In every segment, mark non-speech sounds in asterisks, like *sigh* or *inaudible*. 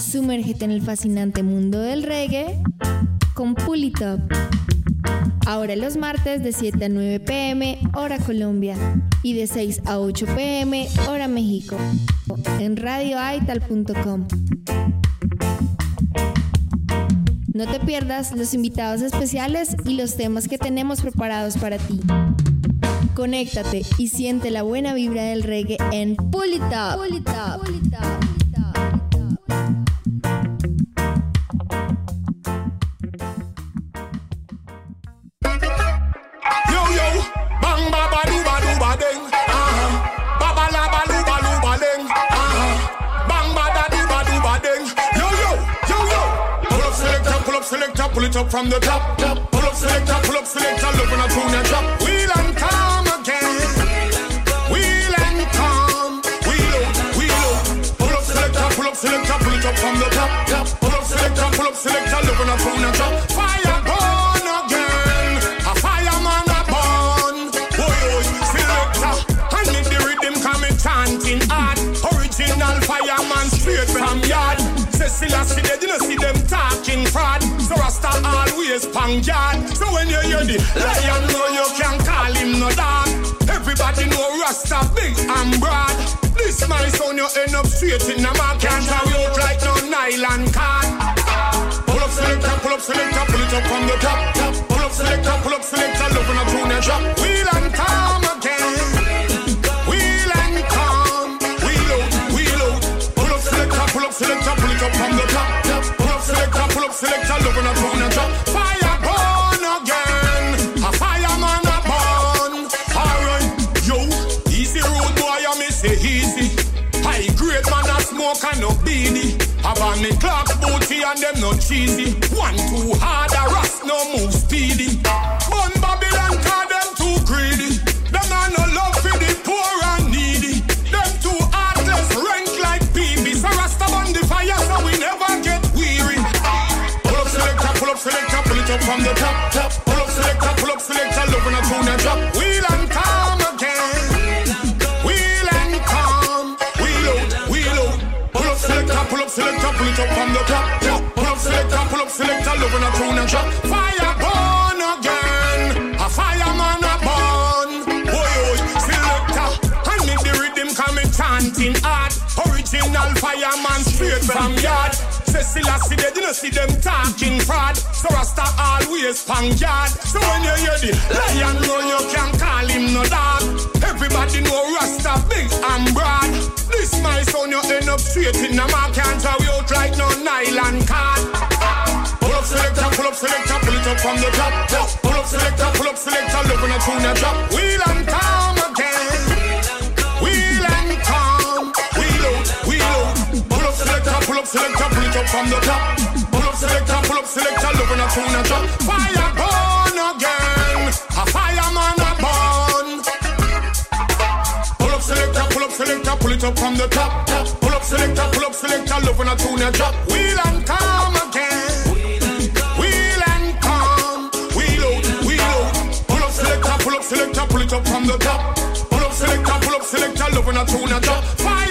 Sumérgete en el fascinante mundo del reggae con Pulitop. Ahora los martes de 7 a 9 pm, hora Colombia, y de 6 a 8 pm, hora México, en radioaital.com. No te pierdas los invitados especiales y los temas que tenemos preparados para ti. Conéctate y siente la buena vibra del reggae en Pull It pull it up from the top. Pull up selector, pull up selector, love when I and drop. Wheel from the top. Pull up selector, pull up selector, when I tune and drop. Fire burn again. A fireman a burn. Boy, selector. I need the rhythm coming chanting hard. Original fireman straight from yard. Cecilia see they you know see them talking fraud. So Rasta always pang yard. So when you hear the lion, know you can call him no dog. Everybody know Rasta big and broad. My son, you end up straight in the mark. Can't carry out like no nylon card. Pull up selector, pull up selector, pull it up from the top. Pull up selector, pull up selector, love when I tune and drop. Wheel and calm again. Wheel and calm. Wheel out, wheel out. Pull up selector, pull up selector, pull it up from the top. Pull up selector, pull up selector, love when I tune them no cheesy. One too hard a rust no move speedy. Bun Babylon cause them too greedy. Them a no love for the poor and needy. Them too heartless rank like babies. So Rasta on the fire so we never get weary. Pull up selector, pull up selector, pull it up from the top, top. When I tune and drop. Fire burn again. A fireman a burn. Boy, boy, selector. I need the rhythm coming chanting hard. Original fireman straight from yard. Cecilia see they didn't see them talking fraud. So Rasta always pang yard. So when you hear the lion know you can call him no dog. Everybody know Rasta big and broad. This my son you end up straight in the mark. Can't you out like no nylon card. Up selector, pull it up from the top. top. Pull up selector, pull up selector, love when I tune and drop. Wheel and calm again. Wheel and calm. Wheel out, wheel out. Pull up selector, pull up selector, pull it up from the top. Pull up selector, pull up selector, love when I tune and drop. Fire burn again. A fireman a burn. Pull up selector, pull up selector, pull it up from the top. Pull up selector, pull up selector, love when I tune and drop. Wheel and calm pull it up from the top. Pull up selector, pull up selector, love when I tune and drop. Fire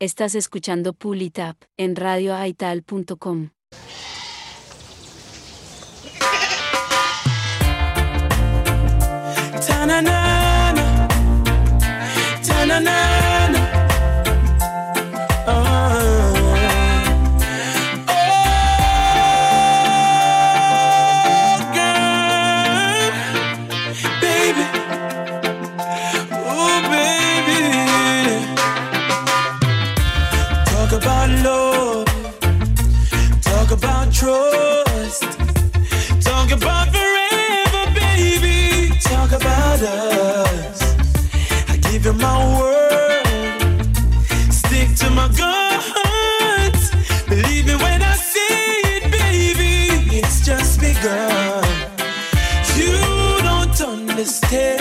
Estás escuchando Pull It Up en radioaital.com. mistake.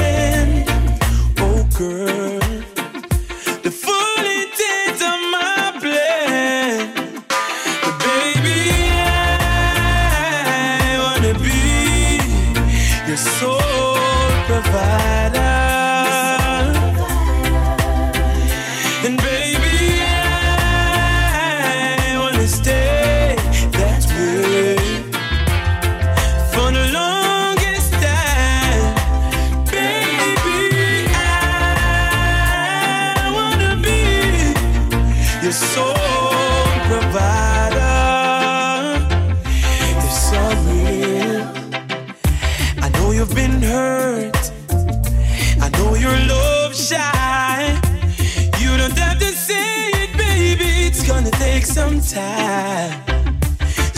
some time.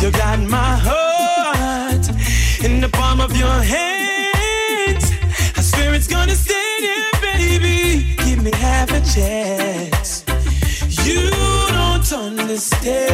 You got my heart in the palm of your hands. I swear it's gonna stay there, baby. Give me half a chance. You don't understand.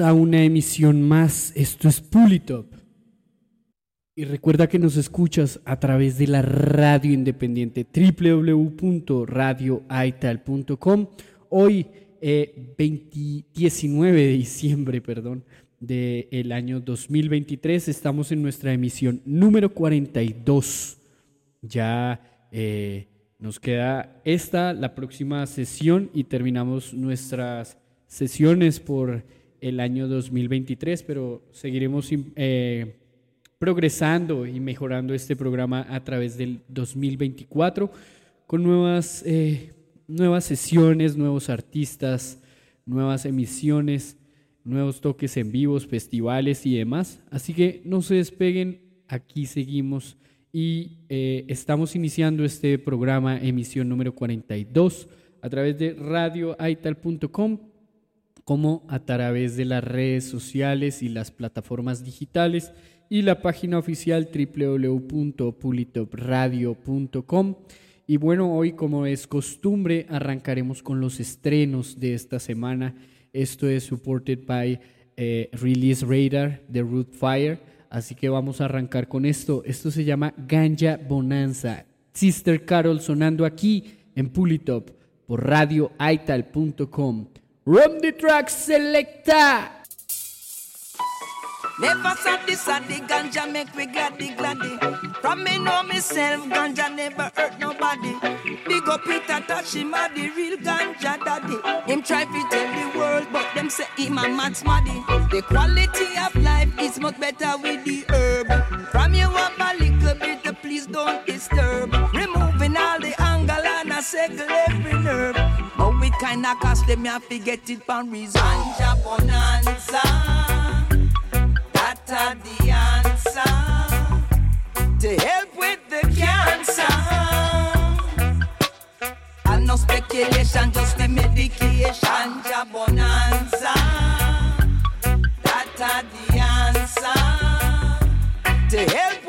A una emisión más. Esto es Pulitop. Y recuerda que nos escuchas a través de la radio independiente www.radioaital.com. Hoy, eh, 20 19 de diciembre, perdón, del año 2023, estamos en nuestra emisión número 42. Ya eh, nos queda esta, la próxima sesión y terminamos nuestras sesiones por el año 2023, pero seguiremos eh, progresando y mejorando este programa a través del 2024 con nuevas, eh, nuevas sesiones, nuevos artistas, nuevas emisiones, nuevos toques en vivos, festivales y demás. Así que no se despeguen, aquí seguimos y eh, estamos iniciando este programa, emisión número 42, a través de radioaital.com como a través de las redes sociales y las plataformas digitales y la página oficial www.pulitopradio.com. Y bueno, hoy como es costumbre arrancaremos con los estrenos de esta semana. Esto es supported by eh, Release Radar de Root Fire. Así que vamos a arrancar con esto. Esto se llama Ganja Bonanza. Sister Carol sonando aquí en Pulitop por radioaital.com. Run the track selecta. Never said this at the ganja make we gladdy gladdy. From me know myself, ganja never hurt nobody. Big up Peter Tosh him a the real ganja daddy. Him try to tell the world, but them say him a mad smarty. The quality of life is much better with the herb. From you up a little bit, please don't disturb. Removing all the angle and a circle every nerve. But we kinda cost them, you have to get it from reason. Ganja bonanza. That are the answer to help with the cancer. And no speculation, just the medication. Ja bonanza. That are the answer to help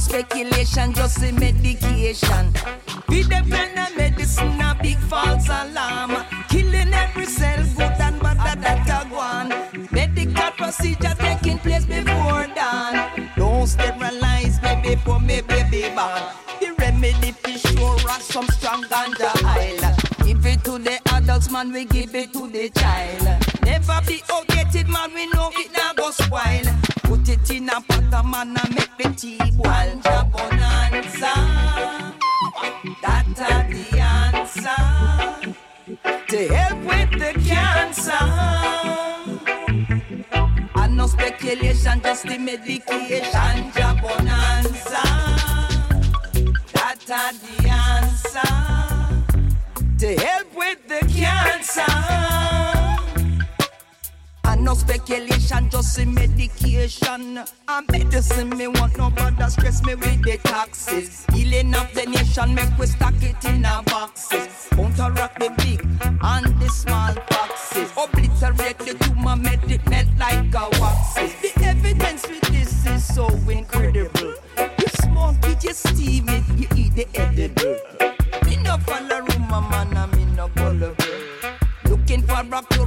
speculation, just a medication. We depend on medicine, a big false alarm. Killing every cell, good and bad that that a go on. Medical procedure taking place before dawn. Don't sterilize baby for me baby born. The remedy for sure rock some strong ganja oil. Give it to the adults, man, we give it to the child. Never be outdated, man, we know it now go spoil. Put it in a pot, man, and make the tea boil. Bonanza. That are the answer to help with the cancer. And no speculation, just the medication. Bonanza. That are the answer to help with the cancer. No speculation, just a medication. And medicine, me want no bother stress me with the taxes. Healing of the nation, make we stack it in our boxes. Counteract the big and the small boxes. Obliterate the tumor, make it melt like a waxes. The evidence with this is so incredible. You smoke it, you steam it, you eat the edible. Me no follow rumor, man, and me no gullible. Looking for a cure,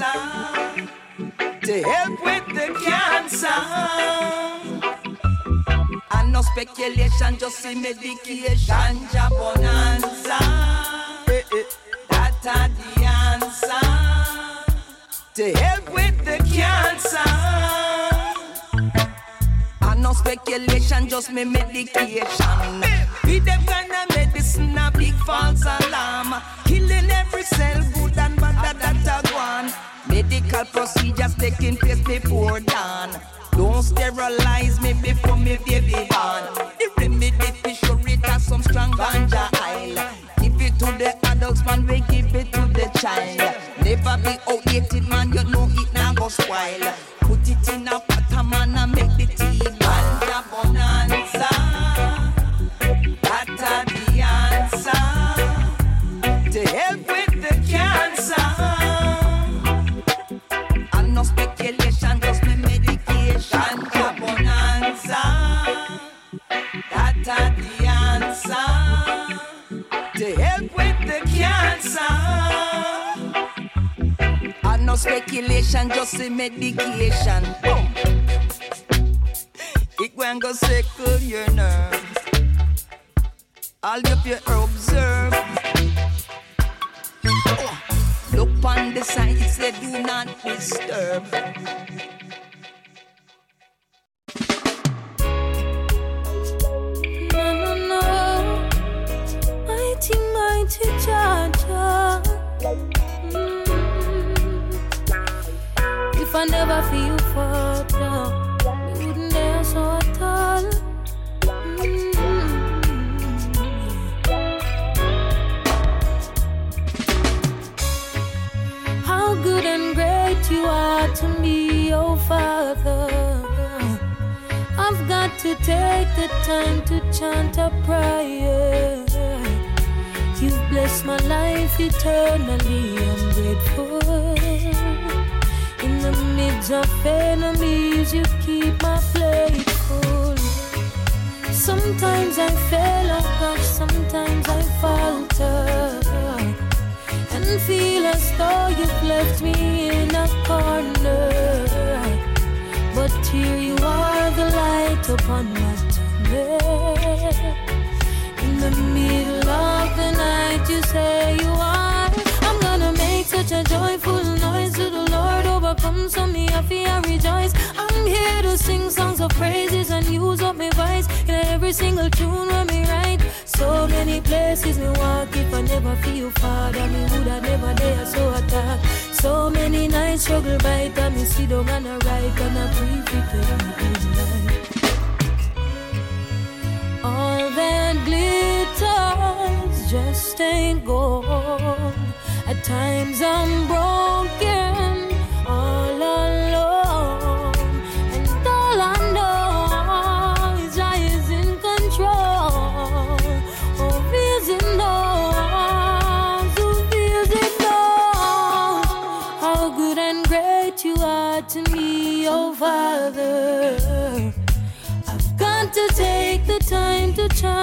answer to help with the cancer. And no speculation, just see medication. Ganja bonanza, eh, that a the answer to help with the cancer. And no speculation, just me medication. With them kind of medicine, a big false alarm. Killing every cell, good that a go on. Medical procedures taking place before dawn. Don't sterilize me before me baby born. The remedy to sure it has some strong ganja oil. Give it to the adults, man, we give it to the child. Never be outdated, man, you know it now go spoil. Speculation, just a medication. Boom. It when go circle your nerves. All you you observe. Oh. Look on the side, it said do not disturb. No, no, no. Mighty, mighty Jaja. Mm. I never feel fall down, we wouldn't dare so tall. Mm. How good and great you are to me, oh Father. I've got to take the time to chant a prayer. You've blessed my life eternally. I'm grateful. Midst of enemies, you keep my plate full. Sometimes I fail, oh gosh, sometimes I falter. And feel as though you've left me in a corner. But here you are, the light upon my tunnel. In the middle of the night, you say you are. I'm gonna make such a joyful noise to the overcome so me I feel rejoice. I'm here to sing songs of praises and use up my voice in every single tune when me write. So many places me walk if I never feel father, me would have never dare so attack. So many nights struggle by and me sit down and I write and I breathe it in. All that glitters just ain't gold. At times I'm broken, to chant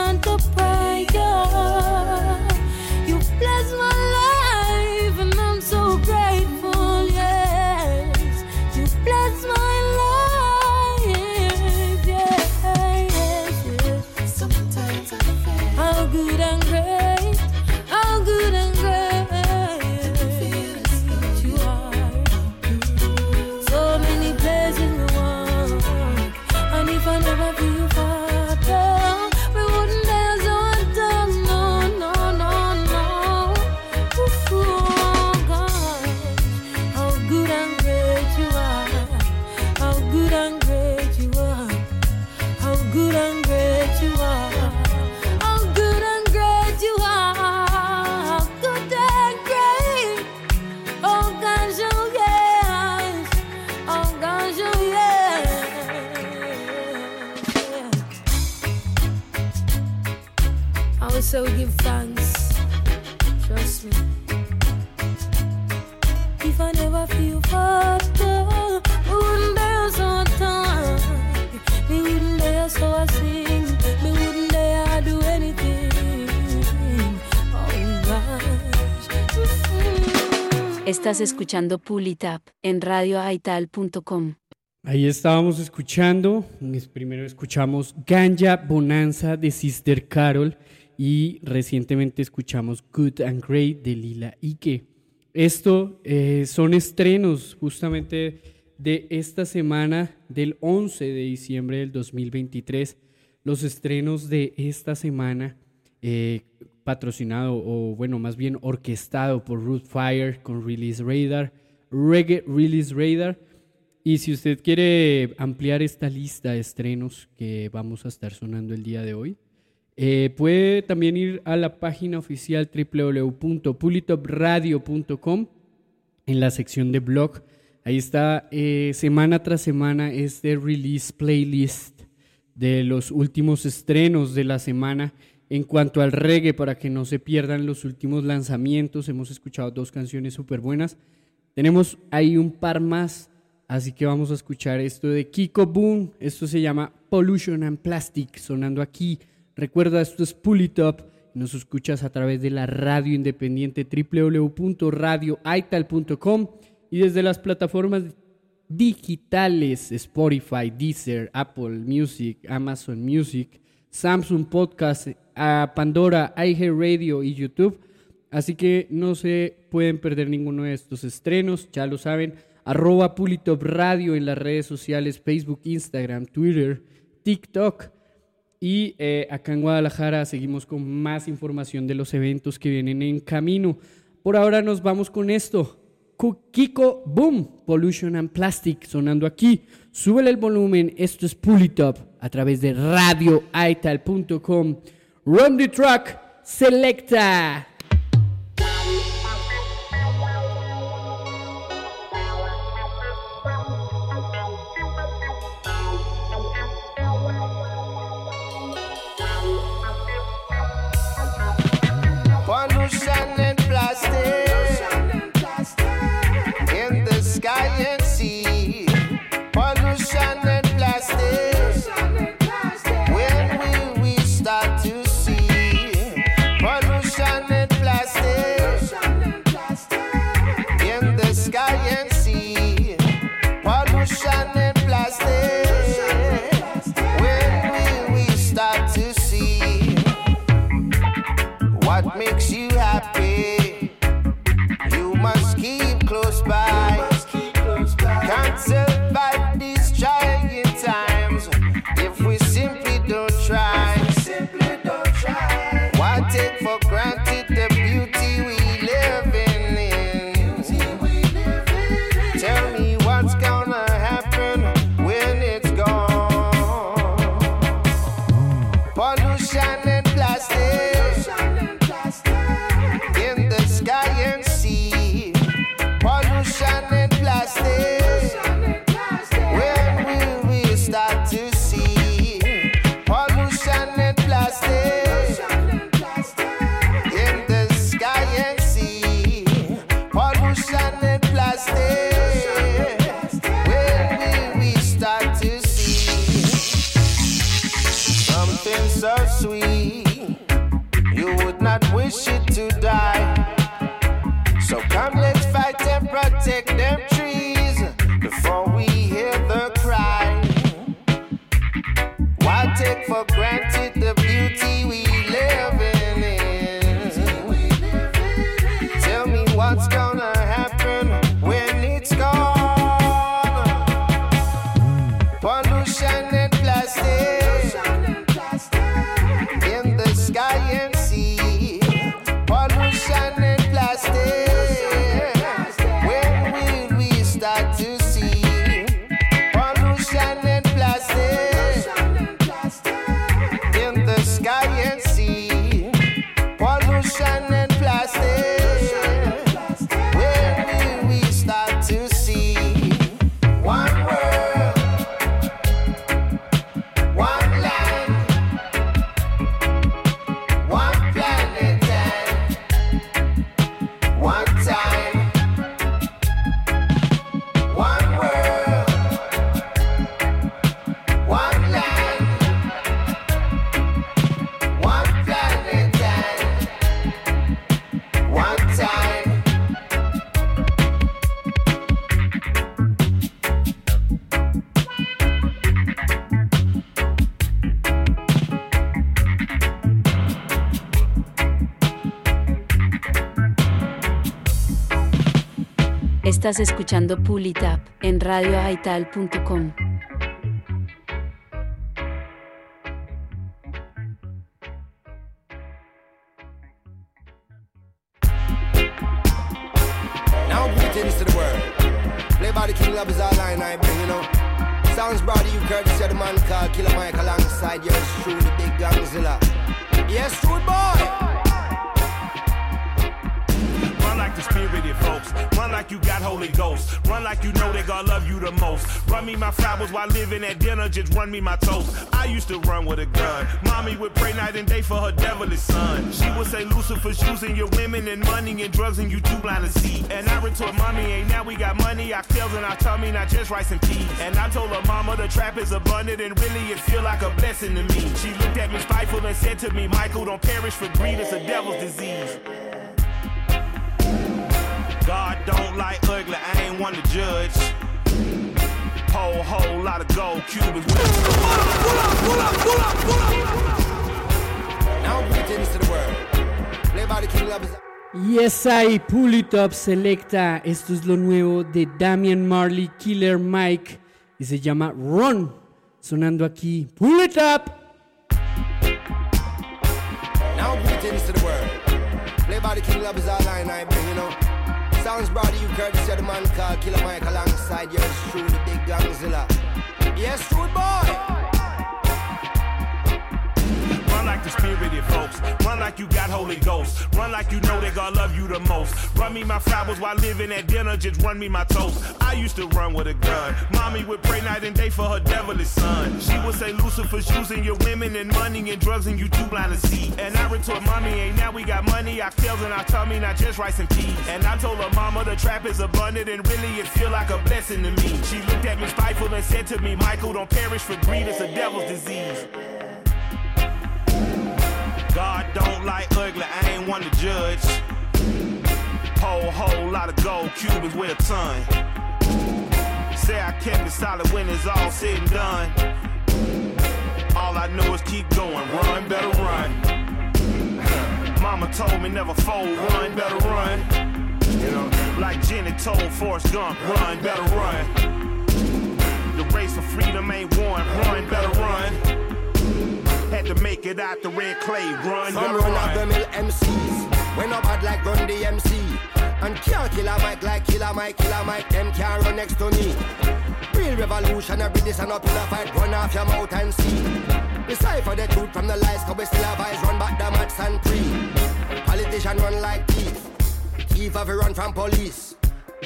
Estás escuchando Pull It Up en radioaital.com. Ahí estábamos escuchando, es- primero escuchamos Ganja Bonanza de Sister Carol y recientemente escuchamos Good and Great de Lila Ike. Esto eh, son estrenos justamente de esta semana del 11 de diciembre del 2023. Los estrenos de esta semana eh, patrocinado o bueno, más bien orquestado por Root Fire con Release Radar, Reggae Release Radar. Y si usted quiere ampliar esta lista de estrenos que vamos a estar sonando el día de hoy, eh, puede también ir a la página oficial www.pulitopradio.com en la sección de blog. Ahí está eh, semana tras semana este release playlist de los últimos estrenos de la semana en cuanto al reggae para que no se pierdan los últimos lanzamientos. Hemos escuchado dos canciones súper buenas. Tenemos ahí un par más, así que vamos a escuchar esto de Kiko Boom. Esto se llama Pollution and Plastic, sonando aquí. Recuerda, esto es Pull It Up. Nos escuchas a través de la radio independiente www.radioaital.com y desde las plataformas digitales Spotify, Deezer, Apple Music, Amazon Music, Samsung Podcast, a Pandora, iHeartRadio y YouTube. Así que no se pueden perder ninguno de estos estrenos, ya lo saben. Arroba Pulitop Radio en las redes sociales, Facebook, Instagram, Twitter, TikTok. Y eh, acá en Guadalajara seguimos con más información de los eventos que vienen en camino. Por ahora nos vamos con esto. Kiko Boom, Pollution and Plastic, sonando aquí. Súbele el volumen, esto es Pull It Up a través de radioaital.com. Run the track, selecta. Estás escuchando Pulitap en radioaital.com. Just run me my toast. I used to run with a gun. Mommy would pray night and day for her devilish son. She would say Lucifer's using your women and money and drugs and you too blind to see. And I retort, mommy, ain't now we got money. Our tails and our tummy, not just rice and peas. And I told her mama the trap is abundant and really it feel like a blessing to me. She looked at me spiteful and said to me, Michael, don't perish for greed. It's a devil's disease. God don't like ugly, I ain't one to judge. Whole, whole lot of gold Cubans with Now greetings to the world. Play by the King Love is Yes, I Pull It Up Selecta. Esto es lo nuevo de Damian Marley, Killer Mike. Y se llama Run. Sonando aquí. Pull It Up. Now greetings to the world. Play by the King Love is all line I bring, you know. Sounds brought to you courtesy of the man called Killer Mike alongside yours truly, Big Gongzilla. Yes, rude boy. Like the folks. Run like you got Holy Ghost. Run like you know that God love you the most. Run me my flowers while living at dinner. Just run me my toast. I used to run with a gun. Mommy would pray night and day for her devilish son. She would say Lucifer's using your women and money and drugs and you too blind to see. And I retort, mommy, ain't now we got money. Our tails and our tummy, not just rice and peas. And I told her mama the trap is abundant and really it feel like a blessing to me. She looked at me spiteful and said to me, Michael, don't perish for greed. It's a devil's disease. God don't like ugly, I ain't one to judge. Whole, whole lot of gold Cubans with a ton. Say I kept it solid when it's all said and done. All I know is keep going, run, better run. Mama told me never fold, run, better run. You know, like Jenny told Forrest Gump, run, better run. The race for freedom ain't won, run, better run. Had to make it out the red clay, run, Some run of the mill MCs. When up bad like run the MC. And can't kill a mic like killer Mike, killer Mike, them can't run next to me. Real revolutionary, this and up in a fight, run off your mouth and see. Decipher the truth from the lies, cause we still have eyes, run back the mats and pre. Politician run like thief. Thief have a run from police.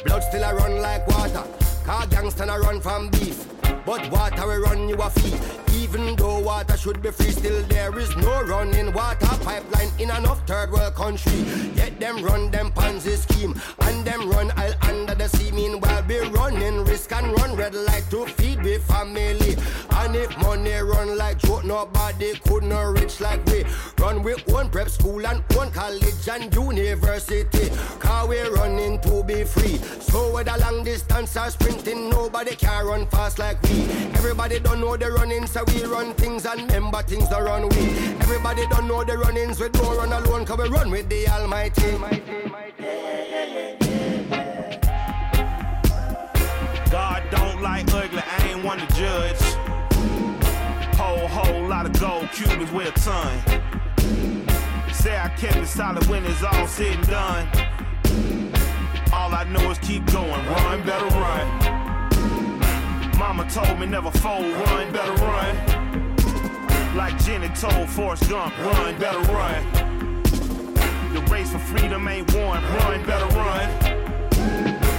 Blood still a run like water. Car gangster a run from beef. But water will run you a fee. Even though water should be free, still there is no running water pipeline in enough third world country. Yet them run them Ponzi scheme and them run all under the sea. Meanwhile, be running risk and run red light to feed with family. And if money run like joke, nobody could not reach like we. Run we own prep school and own college and university. Car we running to be free. So whether long distance sprinting, nobody can run fast like we. Everybody don't know the running, so we run things and remember things don't run we. Everybody don't know the runnings, we don't run alone, cause we run with the Almighty. God don't like ugly, I ain't one to judge. Whole, whole lot of gold Cubans with a ton. Say I kept it solid when it's all said and done. All I know is keep going, run, better run. Mama told me never fold, run, better run. Like Jenny told Forrest Gump, run, better run. The race for freedom ain't won, run, better run.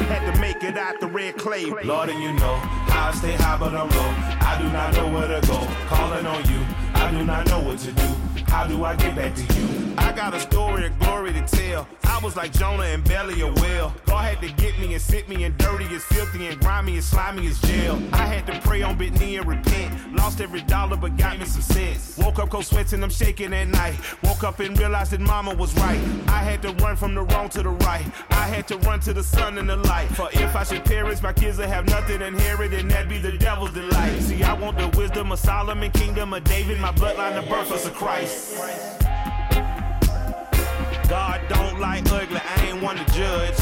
Had to make it out the red clay. Lord, and you know I stay high, but I'm low. I do not know where to go. Calling on you, I do not know what to do. How do I get back to you? I got a story of glory to tell. I was like Jonah and belly a whale. God had to get me and sit me in dirty as filthy and grimy and slimy as jail. I had to pray on bit knee and repent. Lost every dollar but got me some sense. Woke up cold sweating, I'm shaking at night. Woke up and realized that mama was right. I had to run from the wrong to the right. I had to run to the sun and the light. For if I should perish, my kids will have nothing inherited, and that'd be the devil's delight. See, I want the wisdom of Solomon, kingdom of David, my bloodline, the birth of Christ. God don't like ugly, I ain't one to judge.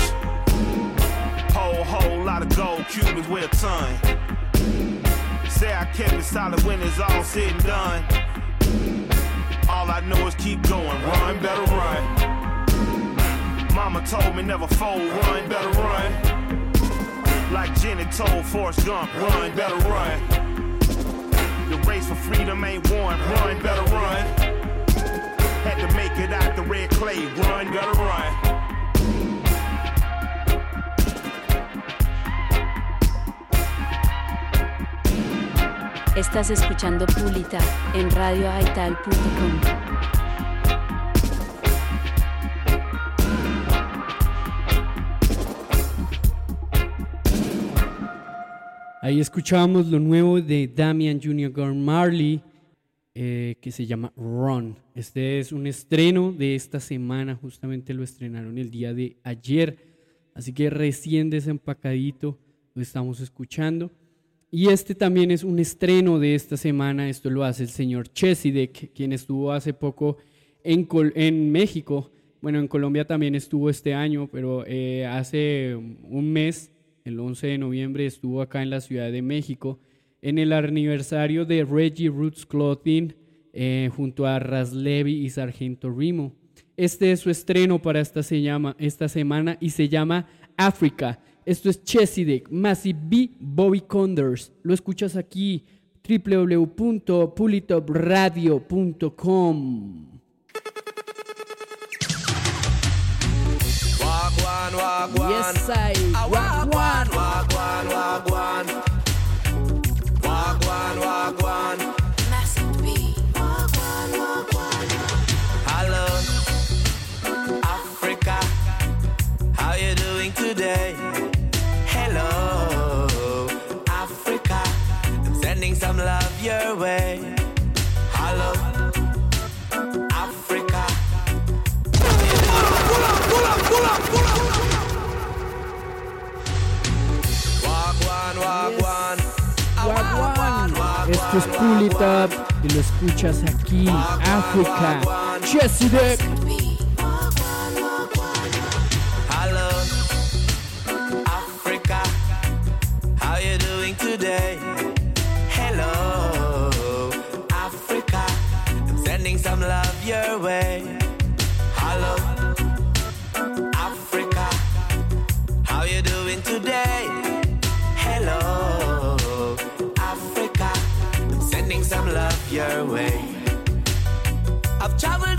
Whole, whole lot of gold, Cubans weigh a ton. Say I kept it solid when it's all said and done. All I know is keep going, run, better run. Mama told me never fold, run, better run. Like Jenny told Forrest Gump, run, better run. The race for freedom ain't won, run, better run. Had to make it out the red clay, run, better run. Estás escuchando Pulita en radioaital.com. Ahí escuchábamos lo nuevo de Damian Jr. Gordon Marley, eh, que se llama Run. Este es un estreno de esta semana, justamente lo estrenaron el día de ayer, así que recién desempacadito lo estamos escuchando. Y este también es un estreno de esta semana, esto lo hace el señor Chesidek, quien estuvo hace poco en, Col- en México. Bueno, en Colombia también estuvo este año, pero eh, hace un mes, el 11 de noviembre, estuvo acá en la Ciudad de México en el aniversario de Reggie Roots Clothing eh, junto a Raslevi y Sargento Rimo. Este es su estreno para esta, se llama, esta semana y se llama África. Esto es Chesidek, Massive B, Bobby Condors. Lo escuchas aquí, www.pulitopradio.com. Wagwan, wagwan. Yes, I. Ah, wagwan, wagwan, wagwan. Wagwan, Esto es Pull It Up y lo escuchas aquí, África. Chezidek. Hello, Africa. How you doing today? Hello, Africa. I'm sending some love your way. I've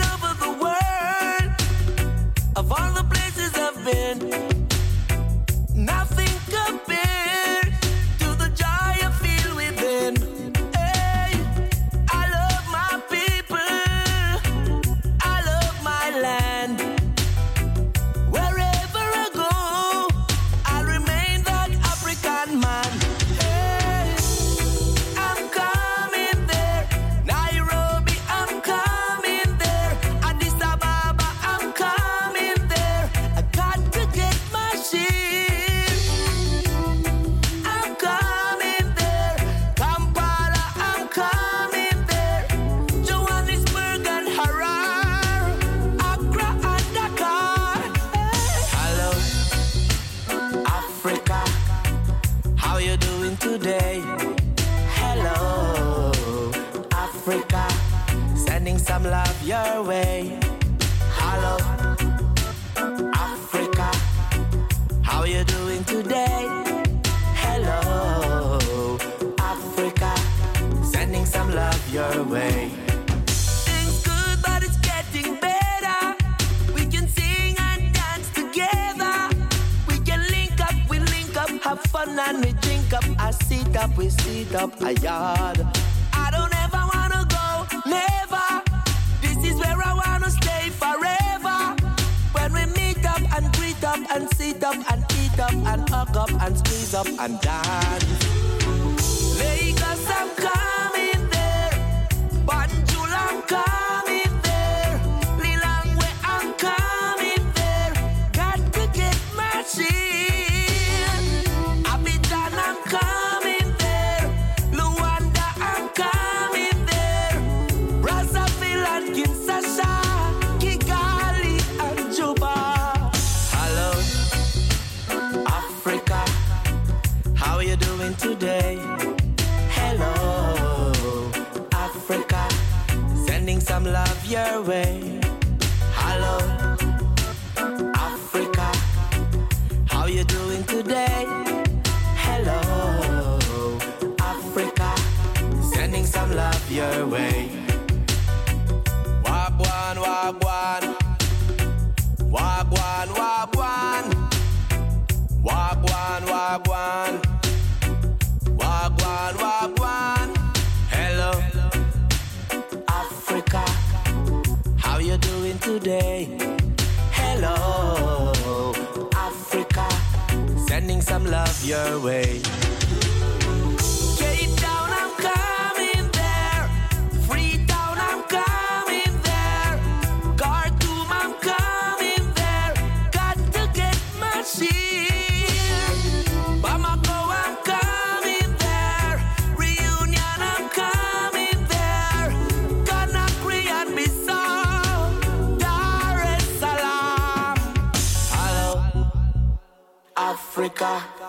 Africa.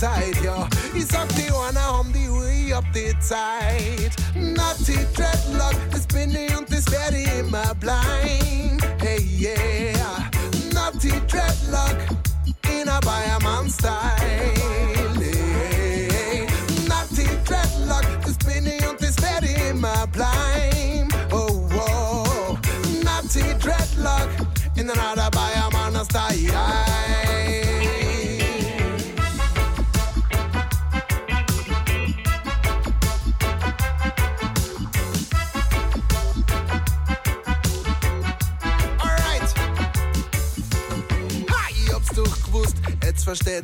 Ja. Ich sag, die einen haben die Uhr, ich hab die Zeit. Naughty Dreadlock, bin ich und das werde ich immer bleiben. Hey, yeah. Naughty Dreadlock in a Bayerman Style. Hey, Naughty Dreadlock, bin ich und das werde ich immer bleiben. Oh, oh. Naughty Dreadlock in another Bayerman Style.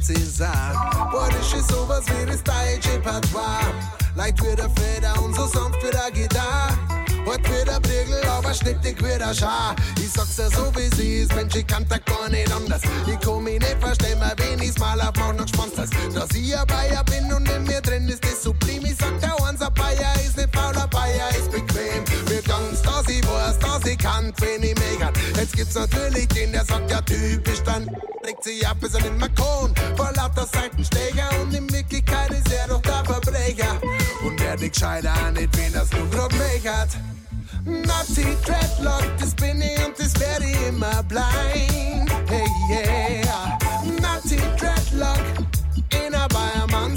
Jetzt versteht sie's auch. Boah, das ist sowas wie das deutsche Patois. Leicht wie der Feder und so sanft wie der Gitarre. Heute wie der Prügel, aber schnittig wie der Schar. Ich sag's ja so wie sie ist, Mensch, ich kann da gar nicht anders. Ich komm mich nicht verstehen, weil wenn ich's mal aufmach, dann spannst das. Dass ich ein Bayer bin und in mir drin ist das Sublim. Ich sag, der Onser Bayer ist ich weiß, dass ich kann, wenn ich meckern. Jetzt gibt's natürlich den, der sagt, ja typisch, dann regt sich ab, bis er nimmer kann. Vor lauter Seitensteger und in Wirklichkeit ist er doch der Verbrecher. Und er nicht gescheiter nicht, wen das nur grad meckert. Nazi Dreadlock, das bin ich und das werde ich immer bleiben. Hey yeah, Nazi Dreadlock in a Bayermann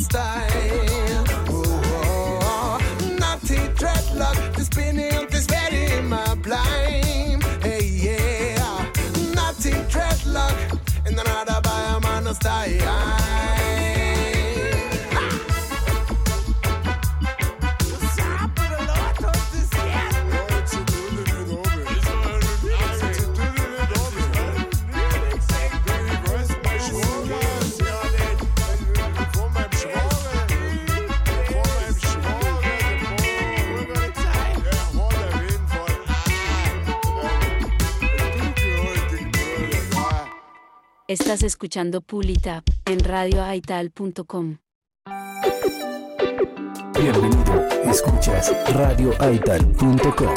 Dreadlock, ich und das werde ich immer bleiben. Hey yeah, Nazi Dreadlock in another Bayermann Style. Estás escuchando Pull It Up en radioaital.com. Bienvenido, escuchas radioaital.com.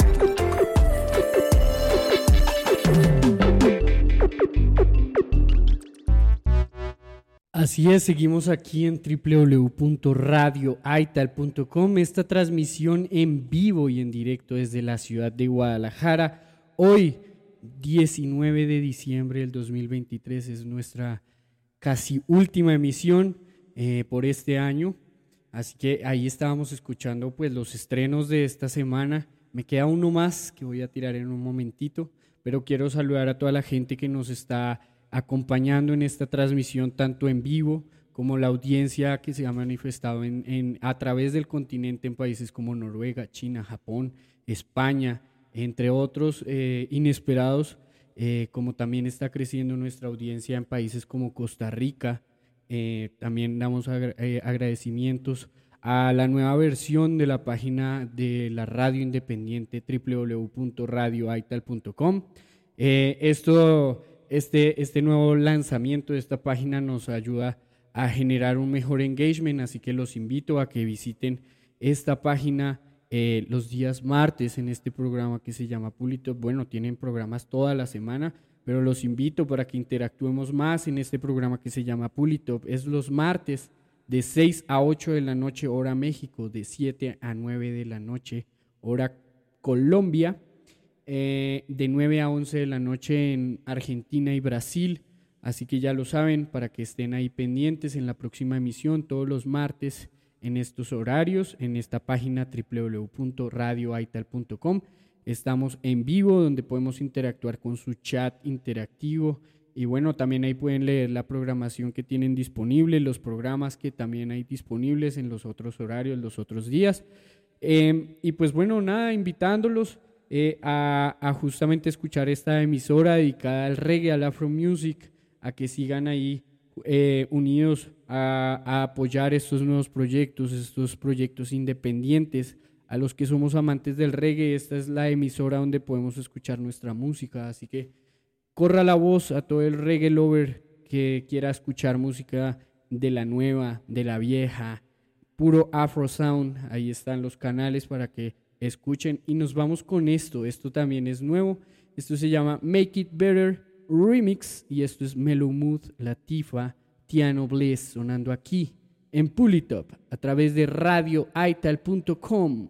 Así es, seguimos aquí en www.radioaital.com, esta transmisión en vivo y en directo desde la ciudad de Guadalajara. Hoy, 19 de diciembre del 2023. Es nuestra casi última emisión eh, por este año. Así que ahí estábamos escuchando pues los estrenos de esta semana. Me queda uno más que voy a tirar en un momentito, pero quiero saludar a toda la gente que nos está acompañando en esta transmisión, tanto en vivo como la audiencia que se ha manifestado en, a través del continente en países como Noruega, China, Japón, España, entre otros eh, inesperados, eh, como también está creciendo nuestra audiencia en países como Costa Rica. Eh, también damos agra- agradecimientos a la nueva versión de la página de la radio independiente www.radioaital.com. Esto, este, este nuevo lanzamiento de esta página nos ayuda a generar un mejor engagement, así que los invito a que visiten esta página eh, los días martes en este programa que se llama Pulito. Bueno, tienen programas toda la semana, pero los invito para que interactuemos más en este programa que se llama Pulitop. Es los martes de 6 a 8 de la noche hora México, de 7 a 9 de la noche hora Colombia, eh, de 9 a 11 de la noche en Argentina y Brasil. Así que ya lo saben, para que estén ahí pendientes en la próxima emisión todos los martes en estos horarios, en esta página www.radioaital.com. Estamos en vivo donde podemos interactuar con su chat interactivo y bueno, también ahí pueden leer la programación que tienen disponible, los programas que también hay disponibles en los otros horarios, los otros días. Eh, y pues bueno, nada, invitándolos eh, a, a justamente escuchar esta emisora dedicada al reggae, al afro music, a que sigan ahí eh, unidos a, a apoyar estos nuevos proyectos, estos proyectos independientes. A los que somos amantes del reggae, esta es la emisora donde podemos escuchar nuestra música. Así que corra la voz a todo el reggae lover que quiera escuchar música de la nueva, de la vieja, puro Afro Sound. Ahí están los canales para que escuchen. Y nos vamos con esto. Esto también es nuevo. Esto se llama Make It Better Remix. Y esto es Mellow Mood, Latifa, Tiano Bliss sonando aquí en Pulitop a través de radioaital.com.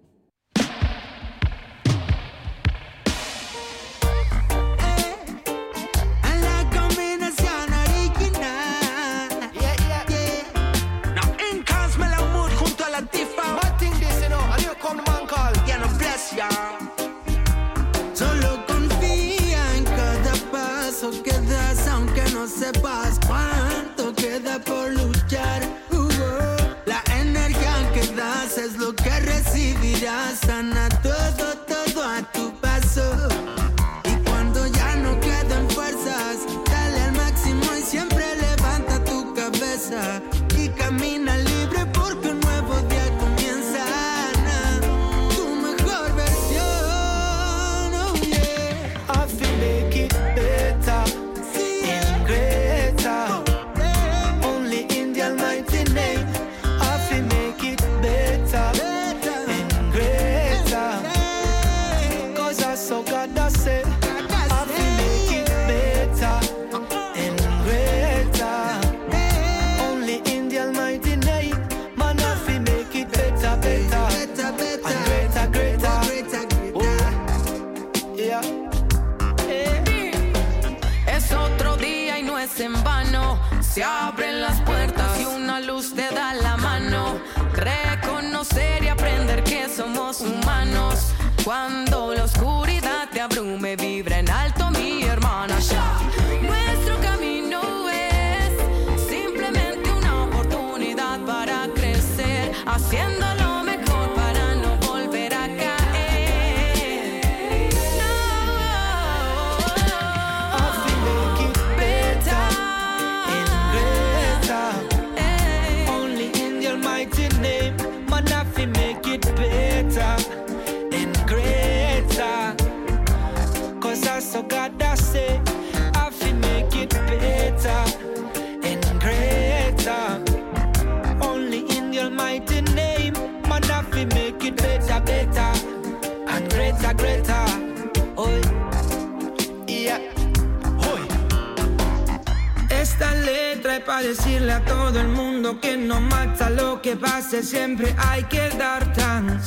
decirle a todo el mundo que no mata lo que pase, siempre hay que dar thanks.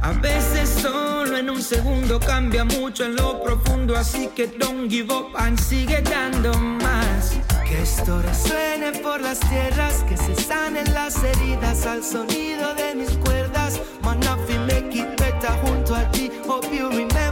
A veces solo en un segundo cambia mucho en lo profundo, así que don't give up and sigue dando más. Que esto resuene por las tierras, que se sanen las heridas al sonido de mis cuerdas. Man, nothing make it better junto a ti, hope you remember.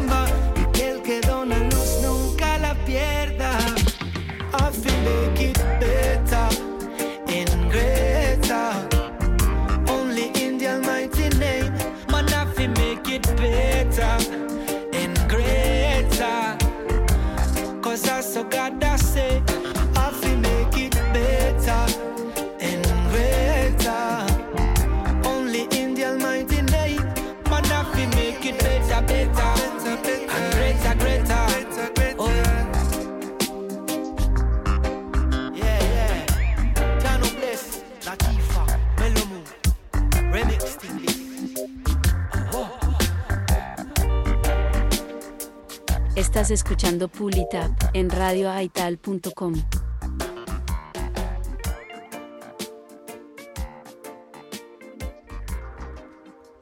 Escuchando Pull It Up en radioaital.com.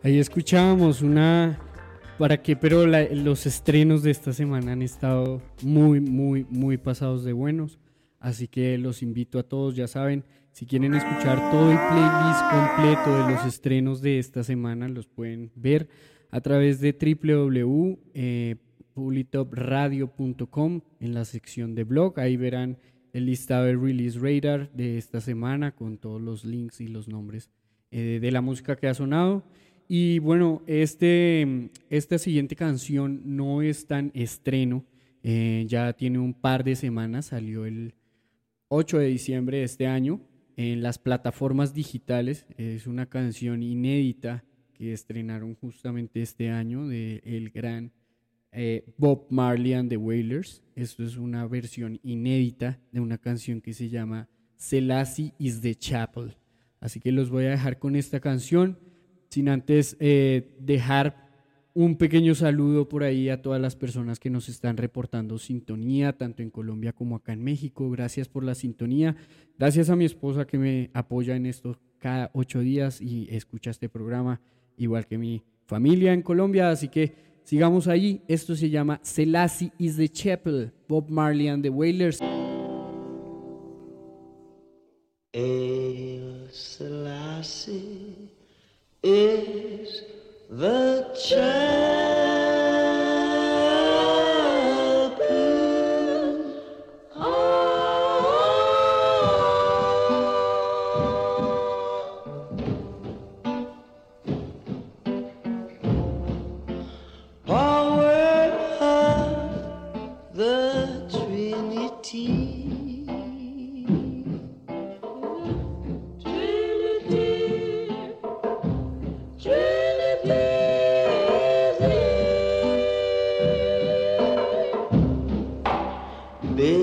Ahí escuchábamos una... ¿Para qué? Pero los estrenos de esta semana han estado muy, muy, muy pasados de buenos. Así que los invito a todos, ya saben, si quieren escuchar todo el playlist completo de los estrenos de esta semana, los pueden ver a través de www.pulitopradio.com en la sección de blog. Ahí verán el listado de Release Radar de esta semana con todos los links y los nombres eh, de la música que ha sonado. Y bueno, este, esta siguiente canción no es tan estreno, eh, ya tiene un par de semanas, salió el 8 de diciembre de este año en las plataformas digitales. Es una canción inédita que estrenaron justamente este año de el gran eh, Bob Marley and the Wailers. Esto es una versión inédita de una canción que se llama Selassie is the Chapel. Así que los voy a dejar con esta canción, sin antes eh, dejar un pequeño saludo por ahí a todas las personas que nos están reportando sintonía, tanto en Colombia como acá en México. Gracias por la sintonía. Gracias a mi esposa que me apoya en esto cada ocho días y escucha este programa, igual que mi familia en Colombia. Así que sigamos ahí. Esto se llama Selassie is the Chapel, Bob Marley and the Wailers. El Selassie is the champion.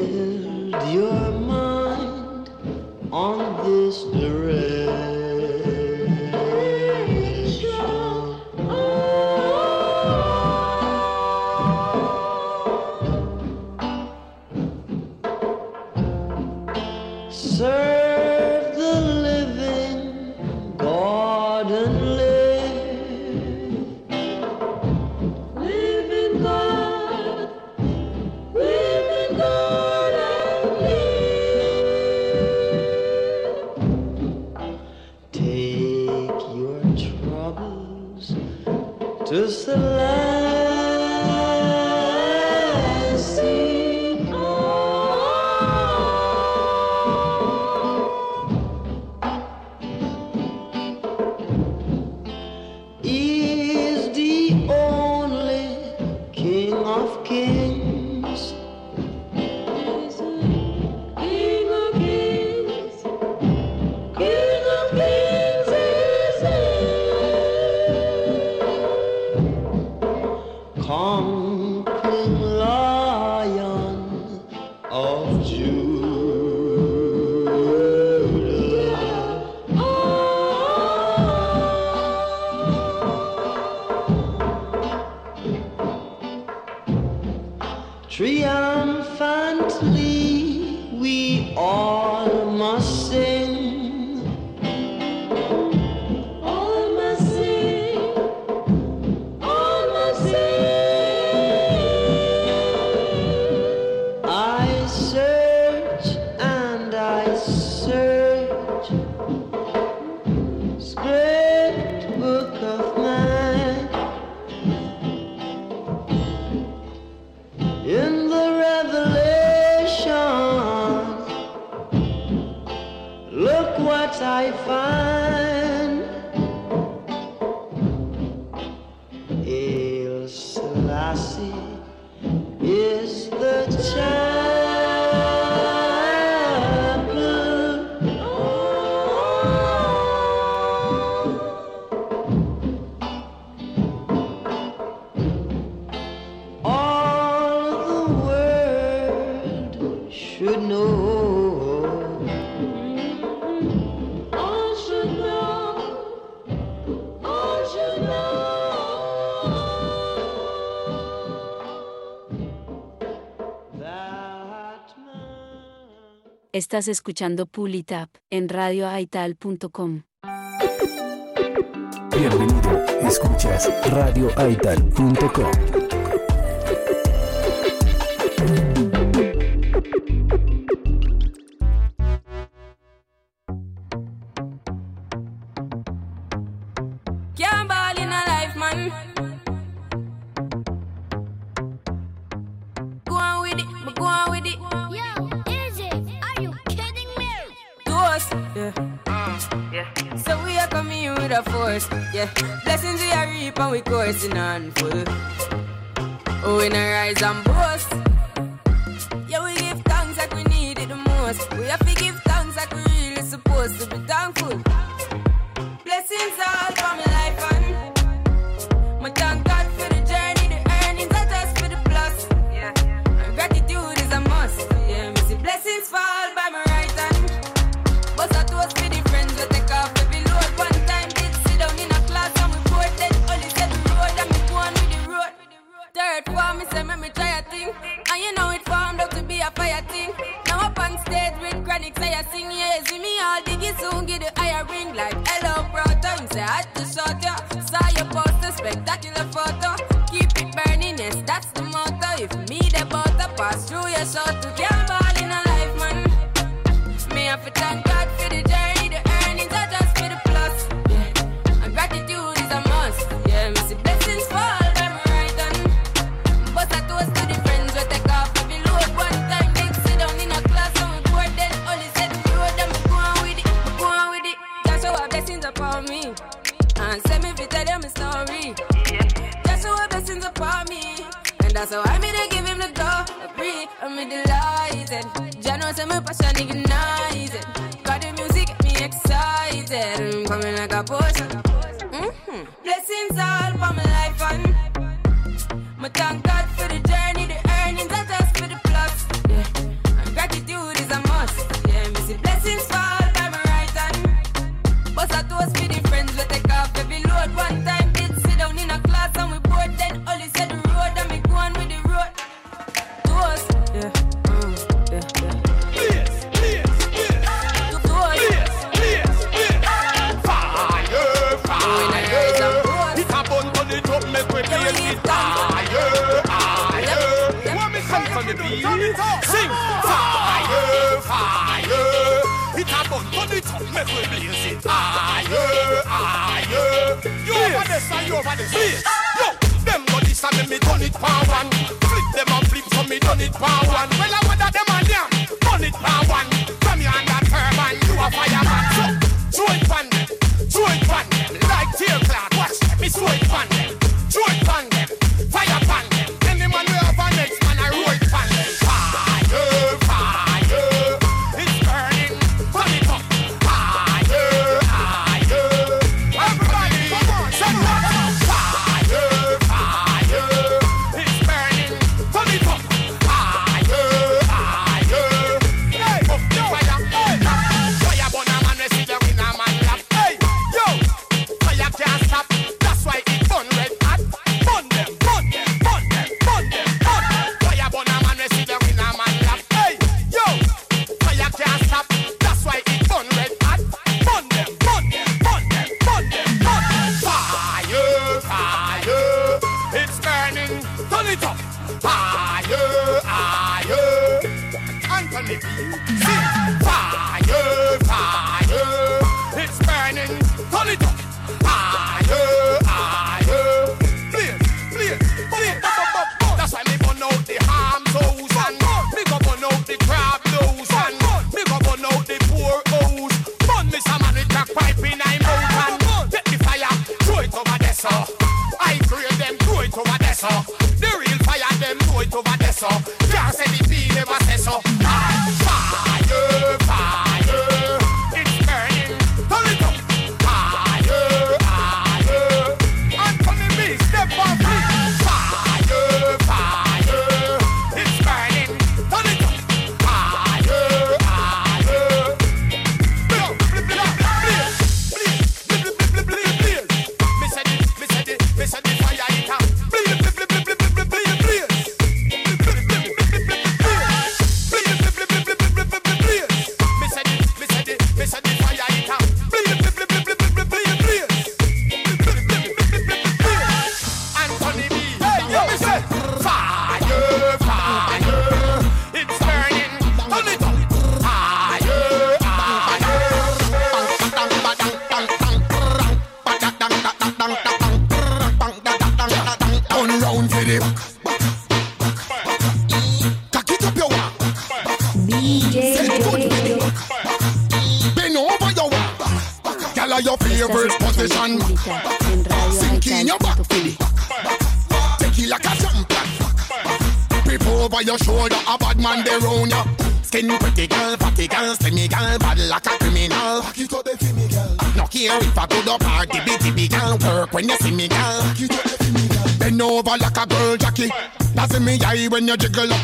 Build your mind on this direction. Estás escuchando Pulitap en radioaital.com. Bienvenido, escuchas radioaital.com. rising and full. Oh, when I rise and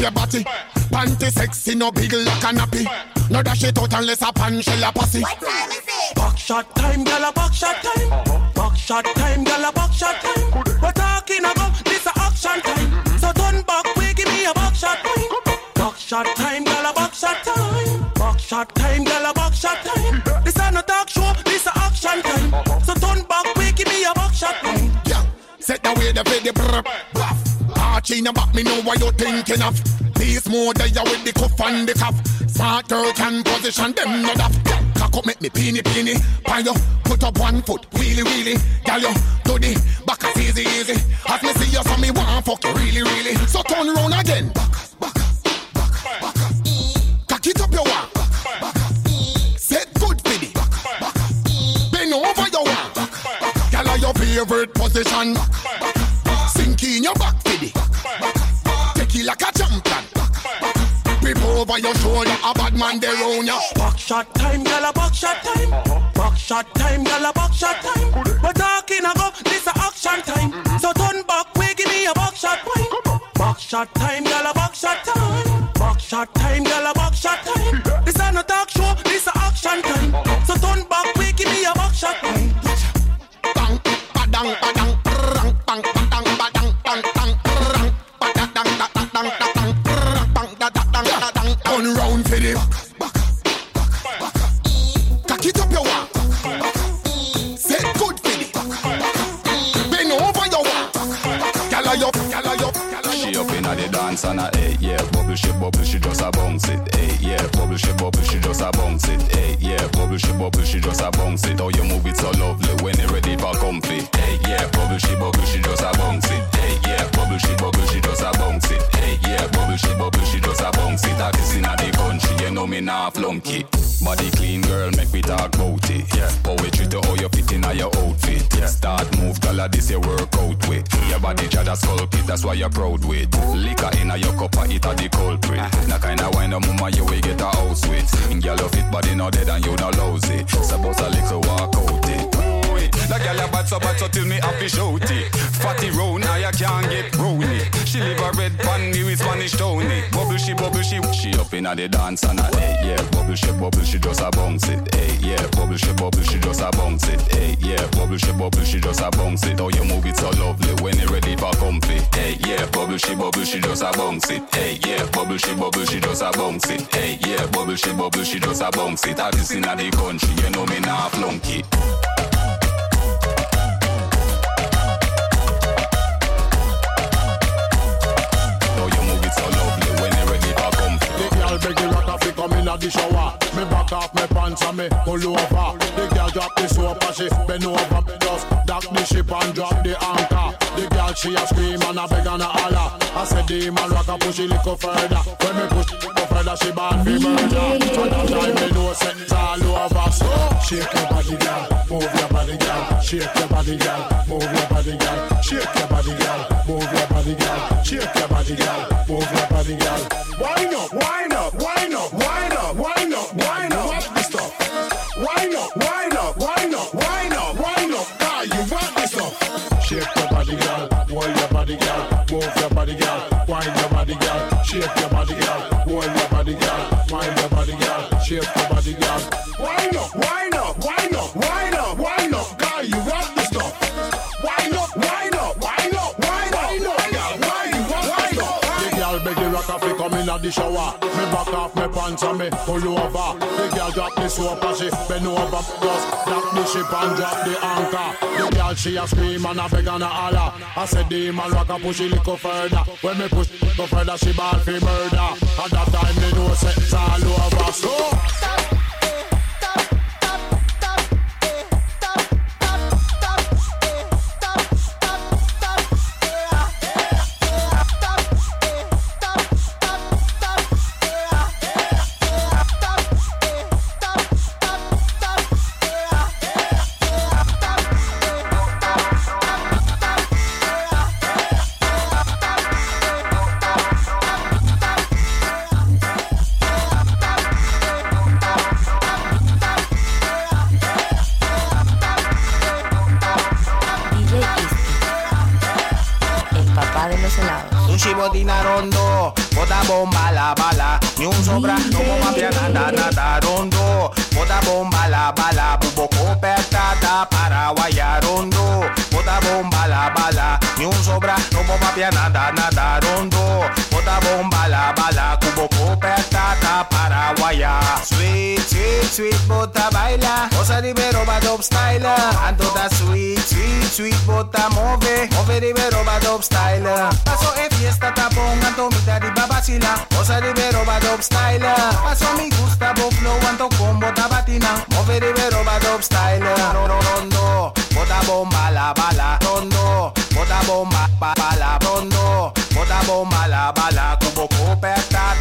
your body. Panty sexy, no big like a nappy. No dash it out unless a pan shell a pussy. Back shot time, gyal a back shot time. Back shot time, gyal a back shot time. We're talking about this a action time. So turn back, quick, give me a back shot time. Back shot time, gyal a back shot time. Back shot time, gyal a back shot time. This a no talk show, this a action time. So turn back, quick, give me a back shot time. Yeah, set the way the for your back, me know what you thinking of. These more there with the cuff and the cuff. Smart girl can position them not up. Cock up, make me peeny peeny. Pan you, put up one foot, wheelie wheelie. Gal you, do the back as easy easy. As me see you, so me want fuck you really really. So turn round again. Back, back, back, back. Cock it up your one. Set good for the. Bend over your one. Gal your favorite position. Sink in your back like a champion. Grip over your shoulder, a bad man they round ya. Back shot time, gyal a back shot time. Back shot time, gyal a back shot time. We're talking about this a action time. So turn back, quick, give me a back shot shot time, gyal a back shot time. Back shot time, gyal a back shot time. And a hey eh, yeah bubble she bubble she just a bounce it hey yeah bubble she bubble she just a bounce it hey yeah bubble she bubble she just a bounce it. How you move it so lovely when you ready for comfy hey yeah bubble she bubble she just a bounce it bubble she bubble she just a bounce it hey yeah bubble she bubble she just a bounce it that is inna the country you know me nah flunky. Body clean girl make me talk about it. Yeah. Poetry to how you fit inna your outfit. Yeah. Start move color this your workout with. Your body jada sculpt it that's why you're proud with. Liquor inna your cup a it a the culprit. Uh-huh. Na kinda wine a mama you will get a house with. Girl you fit body no dead and you no lousy. Suppose a little walk out it that girl a bad so bad so till me happy shout it Fatty now you can't get it She live a red pan, me with Spanish Tony. Bubble she, bubble she, she up inna the dance and a hey Yeah, bubble she, bubble she just a bounce it Hey, yeah, bubble she, bubble she just a bounce it Hey, yeah, bubble she, bubble she just a bounce it. Oh, How you move it so lovely when you ready for comfy Hey, yeah, bubble she, bubble she just a bounce it Hey, yeah, bubble she, bubble she just a bounce it Hey, yeah, bubble she, bubble she just a bounce it. I is inna the country, you know me nah flunky the shower. Me back off me pants and me pull over. The girl drop the soap and she bend over. Just dock the ship and drop the anchor. The girl she a scream and a beg and a holler. I said the man rock a push it little further. When me push it little further, she bad for murder. And that time me know sentence all over. So shake your body, girl, move your body, girl. Shake your body, girl, move your body, girl. Shake your body, girl, move your body, girl. Shake your body, girl, move your body, girl. Wind up, wind up, wind up, wind up, wind up, wind up. Watch this stuff. Wind up, wind up, wind up, wind up, wind up. Ah, you want this stuff? Shake your body, body, girl. Wind your body, girl. Shake your body, girl. Hold your body, girl. Wind your body, girl. Shake your body, girl. Wind up, wind up, he come in the shower. Me back off me pants and me pull over. The girl drop the soap and she bend over. Just drop the ship and drop the anchor. The girl she a scream and a beg and a holler. I said the man rock a push it little further. When me push it little further, she ball for murder. At that time me know it's all over. So. Sobra, no bomba pia nada nada rondo, bota bomba la bala, cubo copertata para guayar. Sweet, sweet, sweet, bota baila, cosa di vero va dope style, ando da sweet, sweet, sweet, bota move, move di vero va dope style. Paso e fiesta tapón, ando mitad di babacila, cosa di vero va dope style. Paso mi gusta bo flow, ando con bota batina, move di vero va dope style. No, no, rondo, bota bomba la bala, rondo, bota bomba ba, bala, rondo, bota bomba la bala, cubo copertato,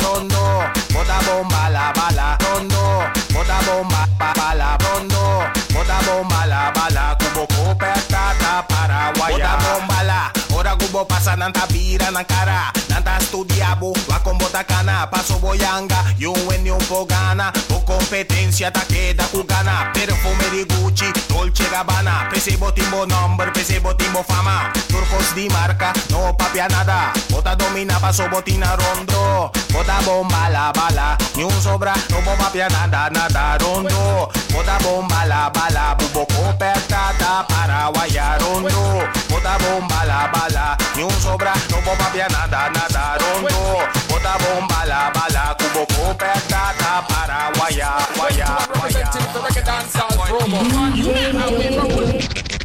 rondo, bota bomba la bala, rondo, bota bomba ba, bala, rondo, bota bomba la bala, cubo copertata para guayar. Bota bomba la, ora cubo pasa nanta vira na cara, nanta estudiabo, va con bota cana, paso boyanga, y un buen y un pogana, o competencia ta queda cugana, perfume di Gucci, Dolce Gabbana, pese timbo number, pese timbo fama, turcos di marca, no papia nada, bota domina, paso botina rondo, bota bomba la bala, ni un sobra, no papia nada, nada rondo, bota bomba la bala, bubo copertata para guayar rondo, bota bomba la bala, ni un sobra, no papia nada, nada rondo, bota bomba la bala, cubo copertata para guayar, guayar,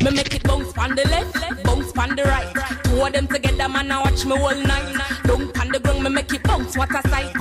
Me make it bounce on the left, bounce on the right. Two of them together, man, I watch me all night. Don't on the ground, me make it bounce, what a sight.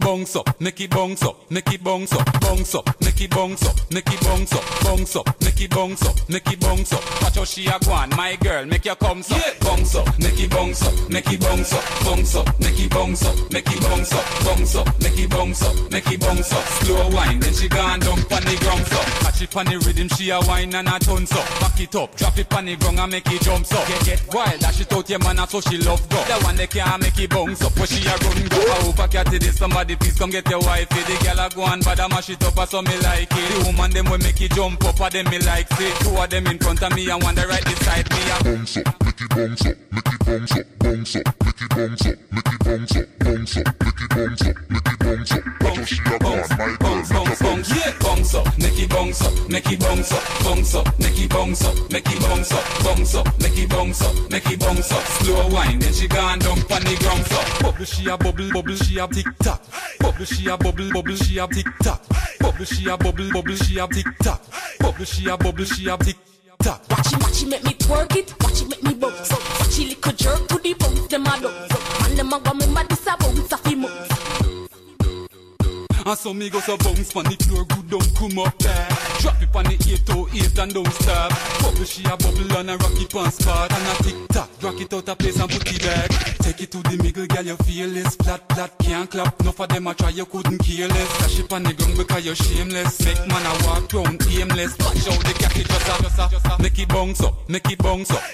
Bounce up, make it bounce up, make it bounce up, bounce up, make it bounce up, make it bounce up, bounce up, make it bounce up, make it bounce up. Watch how she a go on, my girl, make your come up, bounce up, make it bounce up, make it bounce up, bounce up, make it bounce up, make it bounce up, bounce up, make it bounce up, make it bounce up. Slow wine, then she gone down pon the ground so. Catch it pon the rhythm, she a wine and a tons up. Back it up, drop it pon the ground and make it jump up. Get get wild, dash it out your man, so she love go. The one that can't make it bounce up, where she a run go. I hope I catch it, somebody please come get your wife. The girl a go and bad a mash it up, so me like it. The woman them will make it jump up, and them me like it. Two of them in front of me and one the right beside me. A bounce up, make it bounce up, make it bounce up, bounce up, make it bounce up, make it bounce up, bounce up, make it bounce up, make it bounce up. Watch how she a go my girl, bounce, bounce, yeah. bounce up, make it bounce up, make it bounce up, bounce up, make it bounce up, make it bounce up, bounce up, make it bounce up, make it bounce up. Slow wine, then she gone down pon the ground so. Bubble she a bubble, bubble she a tick tock. Bubble she a bubble, bubble she a tick tock. Bubble she a bubble, bubble she a tick tock. Bubble she a bubble she a tick tock. Watch it, watch it, make me twerk it. Watch it, make me bounce. Watch it, little jerk to the bounce, them a dance. And them a go me mad, this a bounce, a fi moves. And so me go so bounce pon the floor, good don't come up there. Drop it pon the 808 and don't stop. Bubble she a bubble and a rock it on spot and a tick tock. Rock it out a place and put it back. Take it to the middle, girl, you feel this flat, flat, can't clap. Enough of them a try, you couldn't care less. Dash it pon the ground because you're shameless. Make man a walk round aimless. Watch out the cat it just a, just a. Make it bounce up, make it bounce up,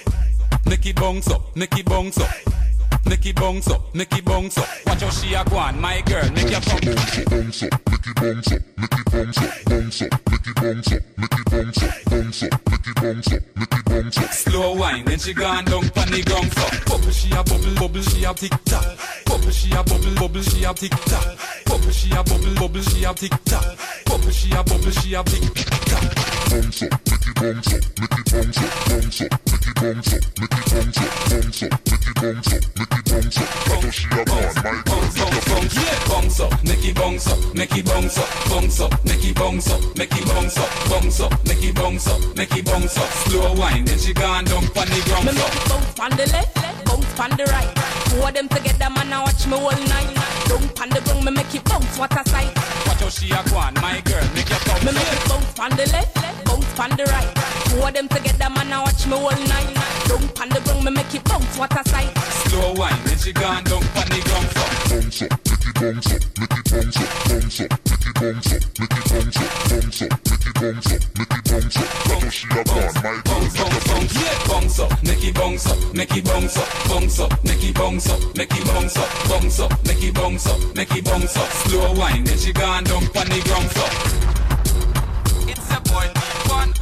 make it bounce up, make it bounce up. Make it up, make it bounce up. Watch how she a go on, my girl, make your come. bounce up, make it bounce up, make it up, bounce up, make it up, make it up, bounce up, make it up, make it up. Slow wine, then she gone down pon the ground so. Bubble she a bubble, bubble she a tick tock. Bubble she a bubble, bubble she a tick tock. Bubble she a bubble, bubble she a tick tock. Bubble she a bubble, she a tick tock. Bounce up, make it up, make it up, bounce up, make it up, make it up, bounce up, make it up, make it bounce up. Watch how she a go my girl, make your bounce Yeah, bounce up, make it bounce up, make it bounce up, bounce up, make it bounce up, make it bounce up, bounce up, make it bounce up, make it bounce up. Slow wine, then she gone down pon the ground Me make it bounce on the left, bounce on the right. Of them together, man, I watch me all night. Don't on the ground, me make it bounce, what a sight. Watch how she a go on, my girl, make your come. Me make it bounce on the left, bounce on the right. Two of them together, man, I watch me all night. Don't on the ground, me make it bounce, what a sight. Slow wine, then she gone down pon the ground so. bounce up, make it bounce up, make it bounce up, bounce up, make it bounce up, make it bounce up, bounce up, make it bounce up, make it bounce up. Watch how she a go on, my girl, make your bounce Yeah, bounce up, make it bounce up, make it bounce up, bounce up, make it bounce up, make it bounce up, bounce up, make it bounce up, make it bounce up. Slow wine, then she gone down pon the ground so. It's a boy, one.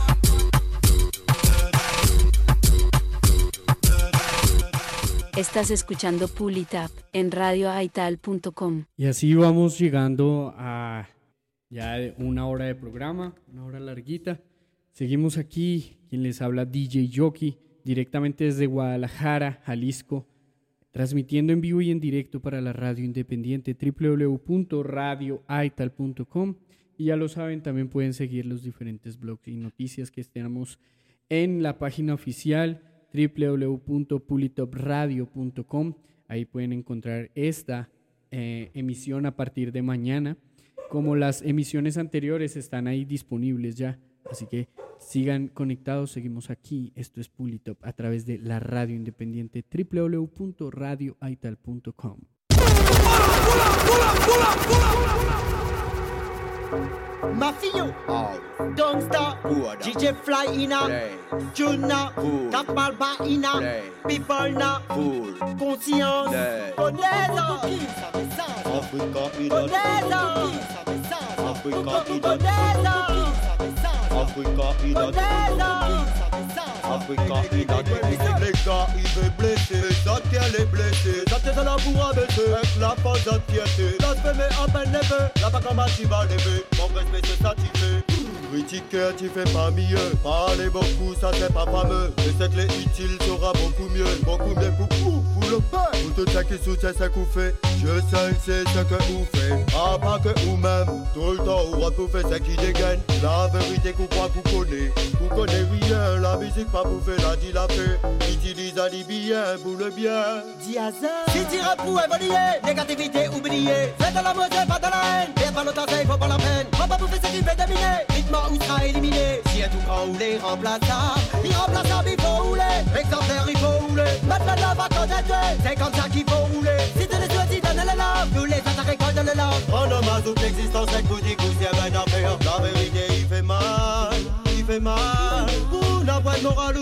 Estás escuchando Pull It Up en radioaital.com. Y así vamos llegando a ya una hora de programa, una hora larguita. Seguimos aquí, quien les habla DJ Jockey, directamente desde Guadalajara, Jalisco, transmitiendo en vivo y en directo para la radio independiente www.radioaital.com. Y ya lo saben, también pueden seguir los diferentes blogs y noticias que tenemos en la página oficial www.pulitopradio.com. Ahí pueden encontrar esta eh, emisión a partir de mañana. Como las emisiones anteriores están ahí disponibles ya. Así que sigan conectados, seguimos aquí. Esto es Pulitop a través de la radio independiente www.radioaital.com. Mafio, oh. Dongsta, DJ Fly Ina, Juna, Kapal Ba Ina, Play. People Na, Conscience, Bonesa, Africa Ina, Bonesa, Africa Ina, Bonesa, Africa Africa il ça tient la bourre à baisser, avec la force d'anxiété. La semaine est à peine levée, la vague en bas qui va lever, mon respect c'est satisfait. Critiquer, tu fais pas mieux, parler beaucoup, ça c'est pas fameux. Mais cette clé utile sera beaucoup mieux, beaucoup mieux pour vous, pour le peuple. Pour tout ceux qui soutiennent ce qu'on fait, je sais c'est ce que vous faites. Ah, pas que vous-même, tout le temps, vous retrouvez ce qui dégaine. La vérité qu'on croit vous connaissez, vous connaissez rien, la musique pas pour faire la dilater. Utilise un bien pour le bien. Diaza. Si tu pour évoluer, négativité oubliée. Fais de la mode, pas de la haine. Viens pas le temps, c'est faut pas la peine. On va bouffer ce qui fait dominer. Rythme ou sera éliminé. Si un tout grand ou les remplaçables, irremplaçable, il faut rouler. Exemplaire, il faut rouler. Maintenant, là, va connaître. C'est comme ça qu'il faut rouler. Si tu les souhaites, donne le lave. Nous les attaques, récolte le lave. En homme à toute l'existence, que vous dites que c'est bien à faire. La vérité, il fait mal, il fait mal. Vous n'avez pas moral,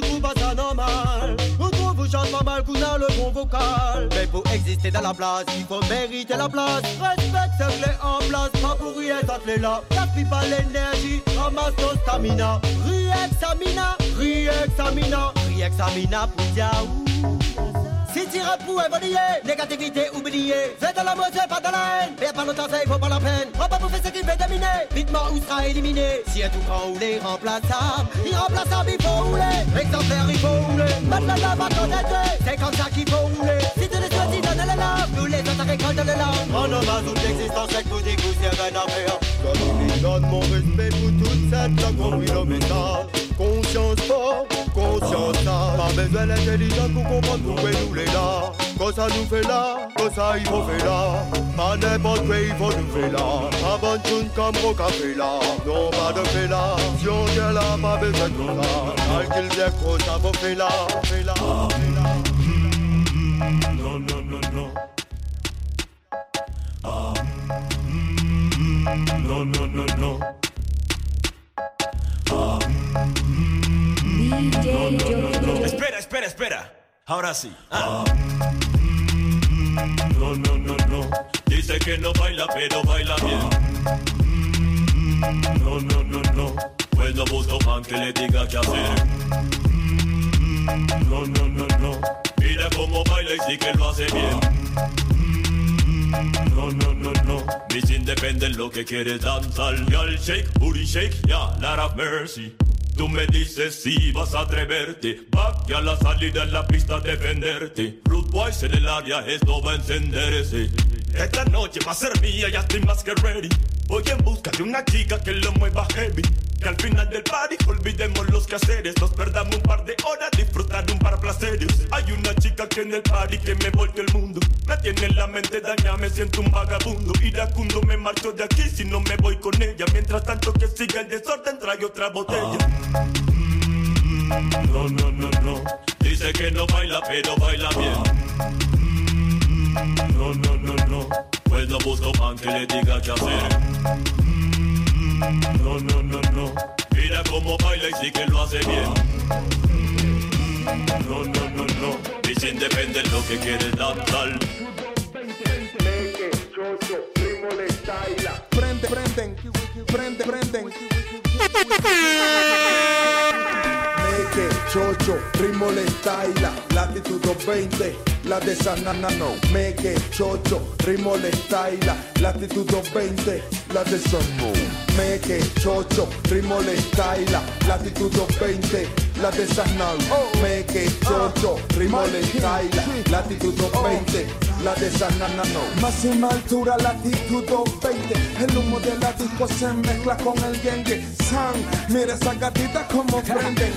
chante pas mal, qu'on a le bon vocal. Mais pour exister dans la place, il faut mériter la place. Respecte ce clé en place, pas pour rien, te là. Gaspille pas l'énergie, ramasse ton stamina. Riexamina, riexamina, riexamina pour Yahoo. Si tu pour évoluer, négativité oubliée. Fais de la mode, pas de la haine. Viens pas le temps, c'est faut pas la peine. On va bouffer ce qui fait dominer. Rythme ou sera éliminé. Si un tout grand ou les remplaçables, irremplaçable, il faut rouler. Exemplaire, il faut rouler. Maintenant, là, va connaître. C'est comme ça qu'il faut rouler. Si tu les souhaites, donne le lave. Nous les autres récoltent le lave. En homme à toute l'existence, c'est que vous que c'est rien à. Comme il donne mon respect pour toute cette connerie nominale. Conscience fort, conscience sale. Pas besoin d'intelligence pour comprendre pourquoi nous les là. Quand ça nous fait là, quand ça il faut faire là. Pas n'importe quoi il faut nous faire là. Tout comme au café là. Non pas de fait là. Si on vient là, pas besoin de tout ça. Calcul bien gros, ça là, là. Non, non, non, non. Ah. Mm, No, no, no, Espera, espera, espera. Ahora sí. Ah. No, no, no, no. Dice que no baila, pero baila bien. No, no, no, no. Pues no busco man que le diga qué hacer. No, no, no, no. Mira cómo baila y sí que lo hace bien. No, no, no, no. Mis independen lo que quieres danzar. Y'all shake, booty shake, ya, lot of mercy. Tú me dices si vas a atreverte. Back a la salida en la pista defenderte. Root Boys en el área, esto va a encenderse. Esta noche va a ser mía, ya estoy más que ready. Voy en busca de una chica que lo mueva heavy. Que al final del party olvidemos los quehaceres. Nos perdamos un par de horas, disfrutar de un par placeres. Hay una chica que en el party que me volteó el mundo. Me tiene en la mente dañada, me siento un vagabundo. Iracundo me marcho de aquí si no me voy con ella. Mientras tanto que siga el desorden, trae otra botella. No, no, no, no. Dice que no baila, pero baila bien. No, no, no, no. Pues no busco man que le diga qué hacer. No, no, no, no. Mira cómo baila y sí que lo hace bien. No, no, no, no. Dicen depende lo que quieres danzar. Prende, prenden, prende, prenden. Make it, Jojo, chocho, ritmo le estaila, latitud 220, la de Sanana no. Me que chocho, ritmo le estaila, latitud 220, la de Sanano. Me que chocho, ritmo le estaila, latitud 220, la de Sanano. Me que chocho, ritmo le estaila, latitud 220, la de Sanana no. Máxima altura, latitud 220, el humo de la disco se mezcla con el yengue. San, mira esa gatita como prenden.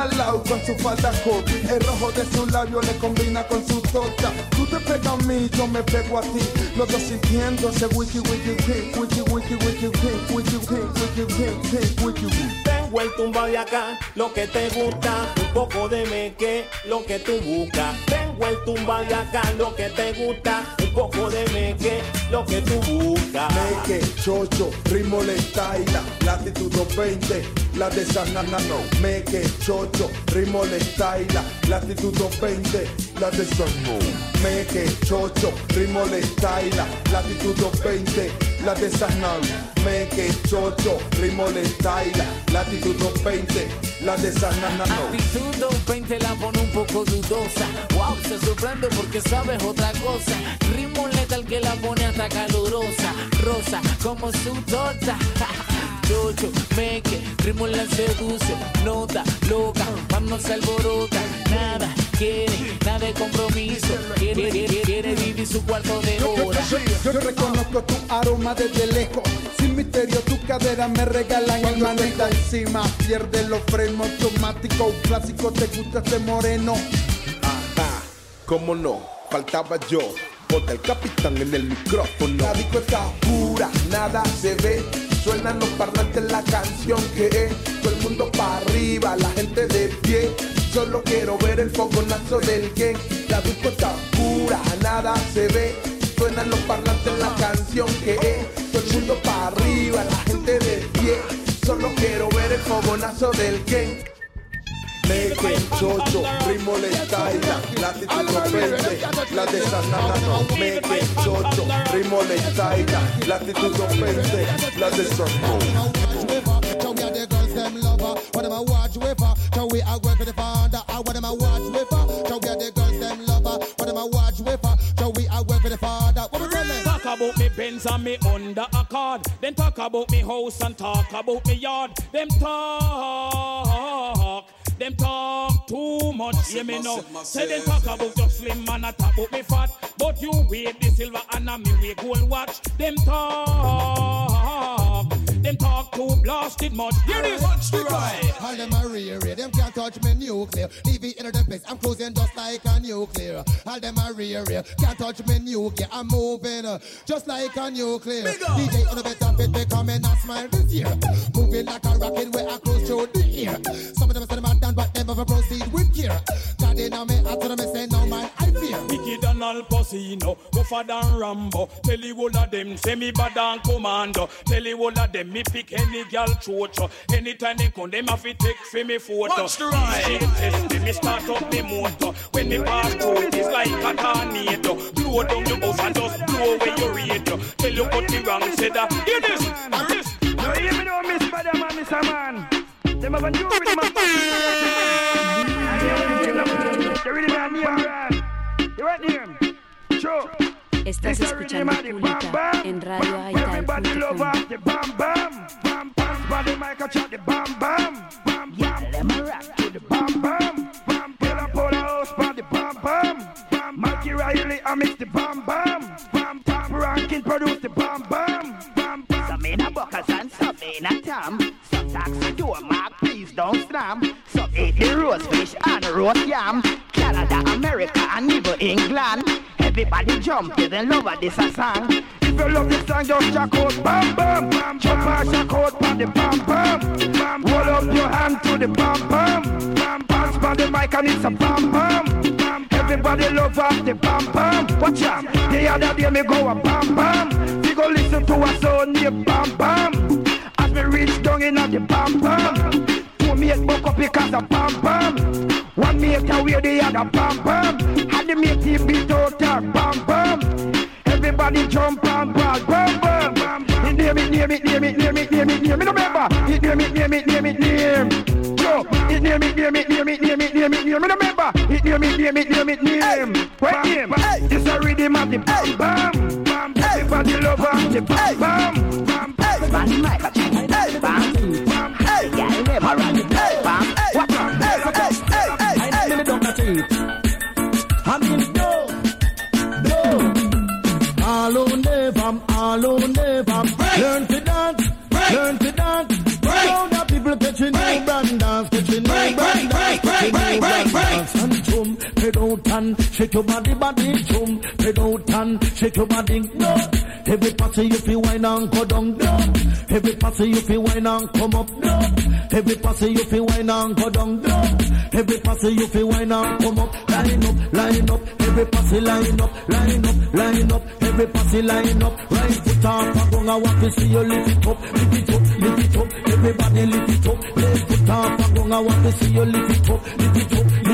Al lado con su falda hot. El rojo de su labio le combina con su tota. Tú te pegas a mí, yo me pego a ti. Los dos sintiendo ese wiki wiki wiki wiki wiki wiki wiki wiki wiki wiki wiki wiki wiki. Tengo el tumba de acá, lo que te gusta, un poco de meque, lo que tú buscas. Tengo el tumba de acá, lo que te gusta, un poco de meque, lo que tú buscas. Meque, chocho, ritmo le estaila, latitud 220, la de Sanana no. Meque, chocho, ritmo le estaila, latitud 220, la de Sanano. Meque, chocho, ritmo le estaila, latitud 220, la de Sanano. Meque, chocho, ritmo le estaila, latitud 220, la de Sanana no. Actitud 220 la pone un poco dudosa. Wow, se sorprende porque sabes otra cosa. Ritmo letal que la pone hasta calurosa. Rosa como su torta. *laughs* Chocho, meque, ritmo la seduce. Nota, loca, cuando se alborota. Nada quiere, nada de compromiso. Quiere, quiere, quiere vivir su cuarto de Yo, yo- hora. yo- yo reconozco tu aroma desde lejos. Sin misterio, tu cadera me regalan el manejo. encima, pierde los frenos automáticos. Clásico, te gusta este moreno. Ajá, cómo no, faltaba yo. Bota el capitán en el micrófono. La disco está pura, nada se ve. Suenan los parlantes la canción que es. Todo el mundo para arriba, la gente de pie. Solo quiero ver el fogonazo del gang. La disco está pura, nada se ve. Suenan los parlantes la canción que es. Todo el mundo para arriba, la gente de pie. Solo quiero ver el fogonazo del gang. Meque, chocho, ritmo le estaila, latitud 220, la de Sanana no. Meque, chocho, ritmo le estaila, latitud 220, la de Sanana. So we are the them lover. What am I watch with her? So we are work with the father. I what I watch with her? We are the girls them lover. What am I watch with her? We are work with the father. What we tell? Talk about me Benz and me under a card. Then talk about me house and talk about me yard. Them talk. Them talk too much, hear me now. Say they talk about your slim man, I talk about me fat. But you weigh the silver and I me weigh gold watch. Them talk, them talk too blasted much. Hear this, right? All them are rear, them can't touch me nuclear. Leave it in the place, I'm cruising just like a nuclear. All them are rear, can't touch me nuclear. I'm moving uh, just like a nuclear. DJ on the better fit, they come and smile this year. Moving like a rocket where I cruise through the air. Some of them say them are done, but them ever proceed with care. God in on me, I tell them say no man, I fear. Wicked and Al Pacino, tougher than Rambo. Tell you all of them, say me bad and commando. Tell you all of them, me pick any gal chocho. Anytime they come, them have to take for me photo. Watch the ride. DJ test me, me start up me motor. When me pass through, it's like a tornado. Blow down your house and just blow away your radio. Tell you what the wrong said uh, that. Hear this, hear this. No, hear me now, Miss Madam and Miss Man. Them have a new rhythm and You really man name brand. You right name? Sure. Estás escuchando Pública en Radio Canada, America, and even England. Everybody jump to the love of this a song. If you love this song, just jack out, bam bam, bam, jump and jack out, on the bam bam, bam. Hold up your hand to the bam bam, bam. Pass by the mic and it's a bam bam, bam. Everybody love off the bam bam. Watch out, the other day me go a bam bam. We go listen to a song named bam bam. As me reach down in the bam bam. Two mate buck up because of bam bam. One mate away the other bam bam. And the mate he beat out her bam bam. Everybody jump and ball, bam bam bam. It name it, name it, name it, name it, name it, name it. Remember, it name it, name it, name it, name. Yo. It name it, name it, name it, name it, name it, name it. Remember, it name it, name it, name it, name. What name? It's a rhythm of the bam bam bam. Everybody love am the bam bam bam. Bam mic, bam bam bam. Girl never never, all who never learn to dance, learn to dance. Now the people catching new brand dance, catching new brand dance, catching new brand dance. Head out and shake your body, body, chum, head out and shake your body. No, every party you feel wine and go down. No, every party you feel wine and come up. No, every party you feel wine and go down. No, every party you feel wine and come up. Line up, line up, every party line up, line up, line up, every party line up. Right foot off, I go, I want to see you lift it up, lift it up, lift it up. Everybody lift it up. Left foot off, I go, I want to see you lift it up, lift it up.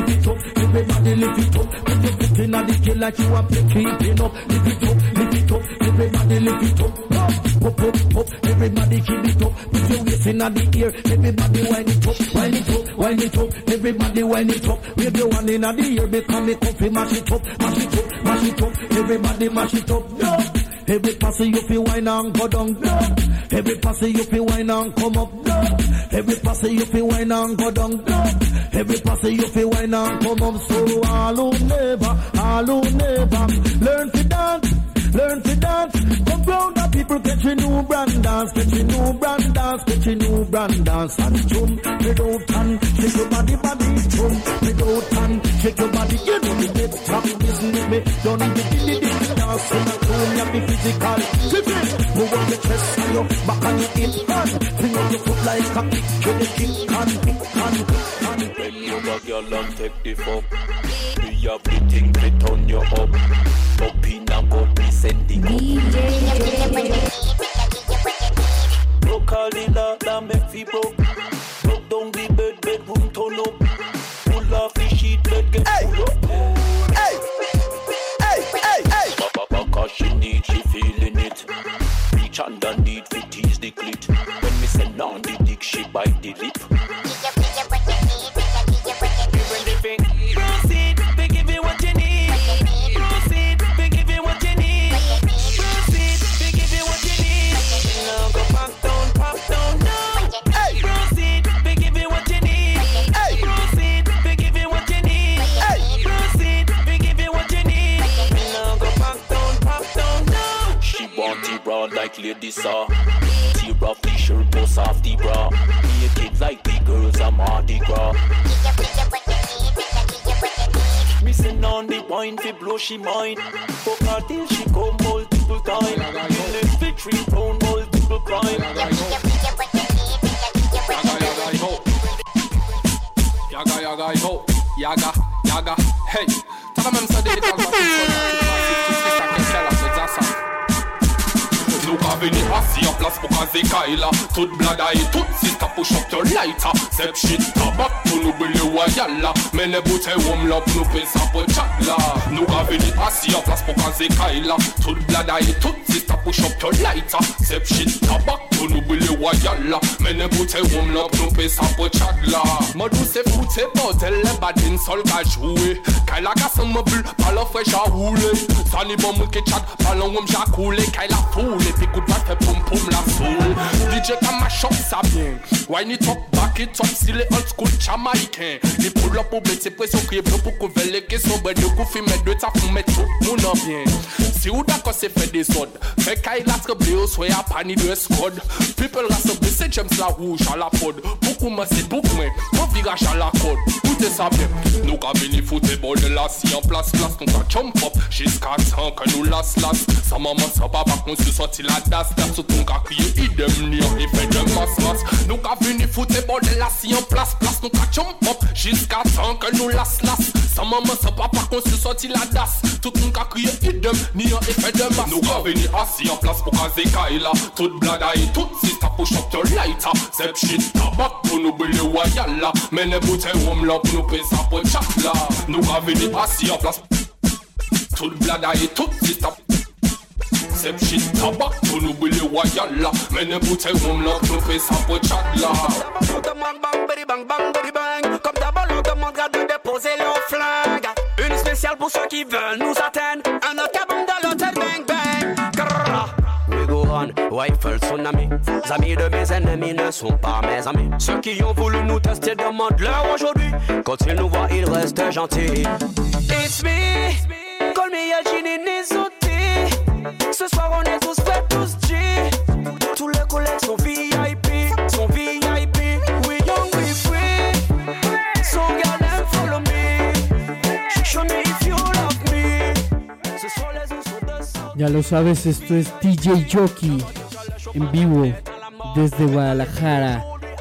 Everybody lift it up. Put your foot in the kill like you are keeping up. Lift it up, lift it up. Everybody lift it up. Up, up, up, up. Everybody keep it up. Put your waist in the air. Everybody wind it up, wind it up, wind it up. Everybody wind it up. Wave your one in the air because me comfy mash it up, mash it up, mash it up. Everybody mash it up. No. Every passy you feel wine and go down. No. Every passy you feel wine and come up. No. Every passy you feel wine and go down. No. Every passy you feel wine and come up. So all who never, all who never learn to dance. Learn to dance, come round people catch a new brand dance, catch a new brand dance, catch a new brand dance. And jump, head out and shake your body, body, jump, head out and shake your body, you know the big top business, me don't need the dilly dilly dance, in the room, you be physical, it, move on your chest and your back and your hip, and bring up your foot like a kick, to the kick, and kick, and kick, and Bend over, girl, and take the fuck. We have the thing to turn you up. Up in and go descending Broke all the lot that make fi broke. Broke down the bed, bedroom turn up. Pull off the sheet, bed get pull up. Hey, hey, hey, hey. Papa, cause she need, she feeling it. Reach underneath, fi tease the clit. When me send on the dick, she bite the lip. Saw. Tear off the shirt, bust off the bra. Naked like the girls, I'm Mardi Gras. Missing on the wine, fi blow she mind. Fuck her till she come multiple time. Left fi three round multiple crime. Yaga, yaga, yo, yaga, yaga, hey. Tell them ça des états Nou ka veni asi an plas pou kaze kaila Tout blada e tout sista push up your lighter. Sep shit tabak pou nou bile wayala Mene boute wom lop nou pe sa po chat la Nou ka veni asi an plas pou kaila Tout blada e tout sista push up your lighter. Sep shit tabak pou nou bile wayala Mene boute wom lop nou pe sa po chat la Modou se foute botel le badin sol ka joue Kaila ka se mobile, palo fresh a roule Sani bon moun ke chat, palon wom ja koule Kaila foule, pi kout bat fe poum poum la soul DJ ka mash up sa bien. Wine it up, back it up, style old school Jamaican. Li pull up ou bete presyon kriye blou pou kou ke son Bè de kou fi dwe ta mè tout moun an bien Si ou dako se fe de sod Fe Kaila treble ou sway a pani de skod People rassemble se James la rouge a la pod Poukou mè se bouk mè, mè viraj a la kod Koute sa bien Nou ka veni foute bol de la si an plas plas Nou ka jump up, jiska tan ke nou las las Sa maman sa papa kon se sorti la das das Ka kriye idem ni an e de mas mas Nou ka veni foute bol de la si an plas plas Nou ka jump up, jiska tan ke nou las las Sa maman sa papa kon se sorti la das Tout moun ka kriye idem ni an e de mas Nou ka veni asi an plas pou kaze kaila Tout blada e tout sista push up your lighter. Sep shit tabak pou nou bile wayala Mene boute wom lop nou pe sa po chat la Nou ka veni asi an plas Tout blada e tout sista Sep shit tabak Comme d'abord on demande à de déposer Une spéciale pour ceux qui veulent nous atteindre. Un autre cabane dans l'hôtel bang bang. We go on, rifle tsunami Amis de mes ennemis ne sont pas mes amis. Ceux qui ont voulu nous tester demandent-leur aujourd'hui. Quand ils nous voient ils restent gentils. It's me, call me Genie Nizuti Ce soir on est tous faits, tous G. Tous les collègues sont VIP, sont VIP We young, we free. So girl and follow me. Show me if you love me. Ce soir les uns sont de Ya lo sabes, esto es DJ Jockey en vivo desde Guadalajara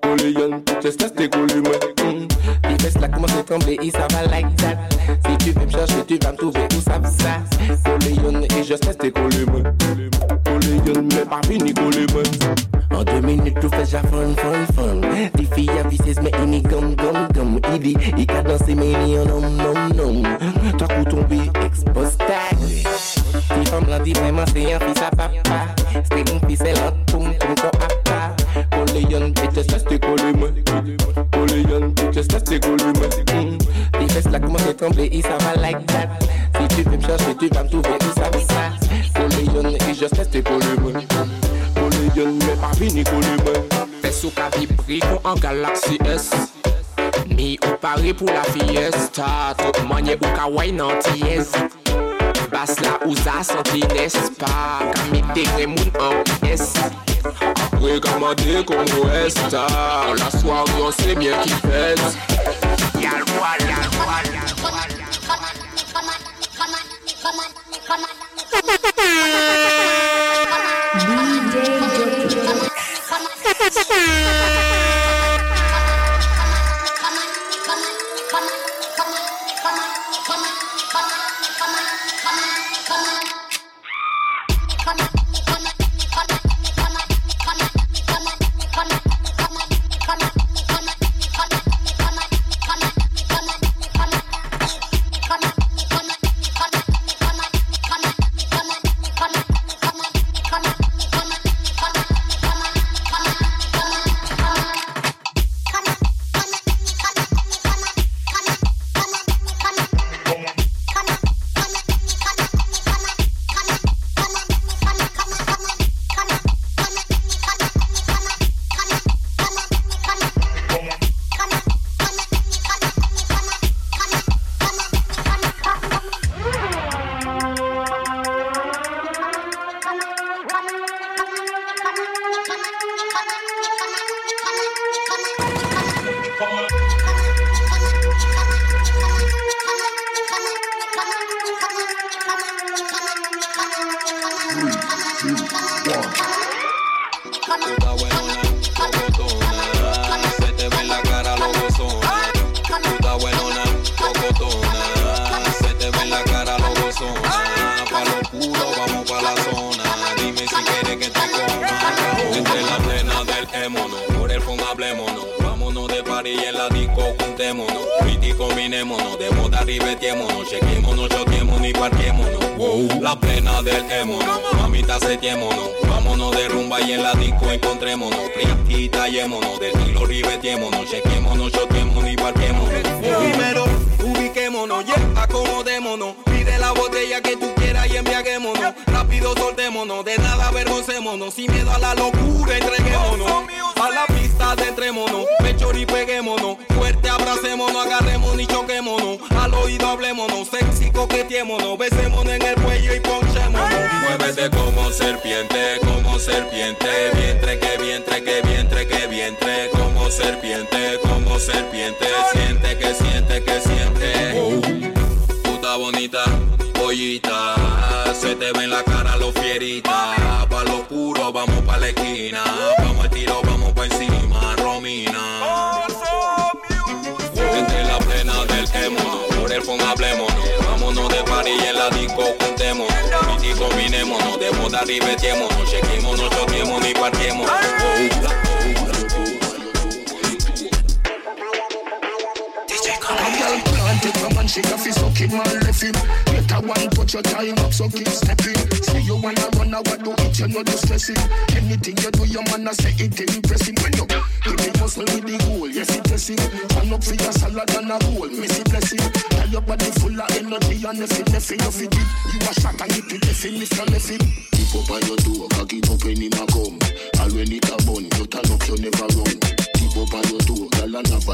pete sa ste kole moi Les fesses là commencent à trembler et ça va like that Si tu veux me chercher tu vas me trouver où ça va ça Kole yon et je reste kole moi Kole yon mais pas fini moi En deux minutes tout fait ja fun fun fun Les filles à mais il n'y gum gum gum Il dit il a dansé mais il nom nom nom Toi coup tombé expose tag Si femme l'a dit vraiment c'est un fils à papa Spring fils c'est là poum poum ko apa Oleyan, et tes t'es Oleyan, et t'es là like that. Si tu veux me chercher, tu vas me trouver ça va ça. Oleyan, je fesses t'es collé, Oleyan, mais pas vini collé, Fesses au en galaxie S. Mi ou pour la fiesta, tout manye ou kawaii nan plas la ou sa santi nes Pa kamite gen moun an es Apre kamande kon yo esta La soare yon se bien ki fes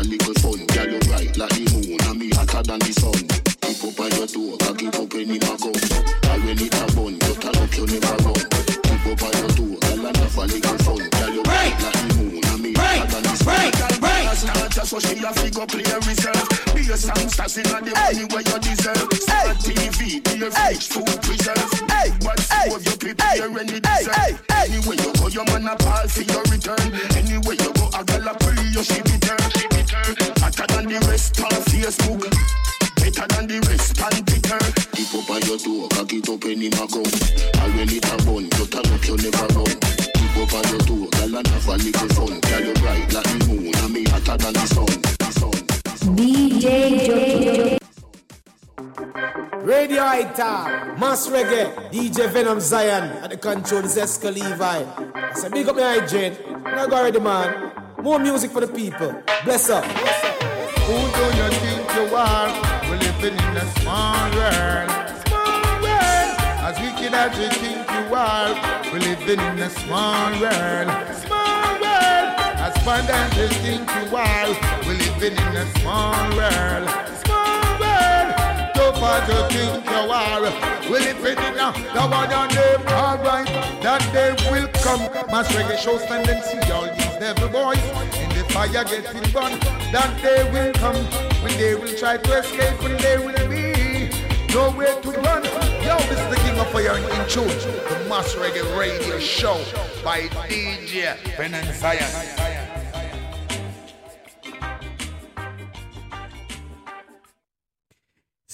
little fun. Girl you bright like the moon, and me hotter than the sun. Reggae, DJ Venom Zion, at the control is Esca Levi. I say, big up my hygiene. Now go already, man. More music for the people. Bless up. Who do you think you are? We're living in a small world. Small world. As wicked as you think you are, we're living in a small world. Small world. As fun as you think you are, we're living in a small world. World. You think you are, we're living in a the one on them. Alright, that day will come. Mass reggae show stand and see all these devil boys in the fire getting burned. That day will come when they will try to escape, when they will be nowhere to run. Yo, this is the King of Fire in tune, the Mass Reggae Radio Show by DJ Ben and Zion.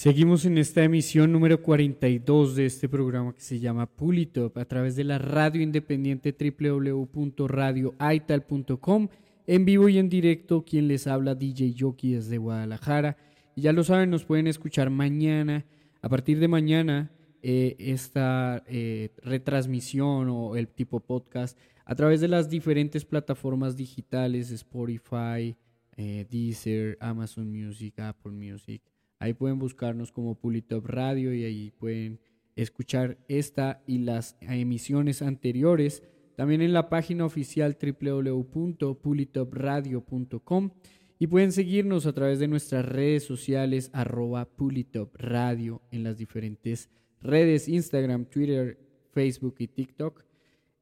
Seguimos en esta emisión número 42 de este programa que se llama Pulitop a través de la radio independiente www.radioaital.com en vivo y en directo. Quien les habla DJ Yoki desde Guadalajara. Y ya lo saben nos pueden escuchar mañana a partir de mañana eh, esta eh, retransmisión o el tipo podcast a través de las diferentes plataformas digitales Spotify, eh, Deezer, Amazon Music, Apple Music Ahí pueden buscarnos como Pulitop Radio y ahí pueden escuchar esta y las emisiones anteriores. También en la página oficial www.pulitopradio.com y pueden seguirnos a través de nuestras redes sociales arroba Pulitop Radio en las diferentes redes Instagram, Twitter, Facebook y TikTok.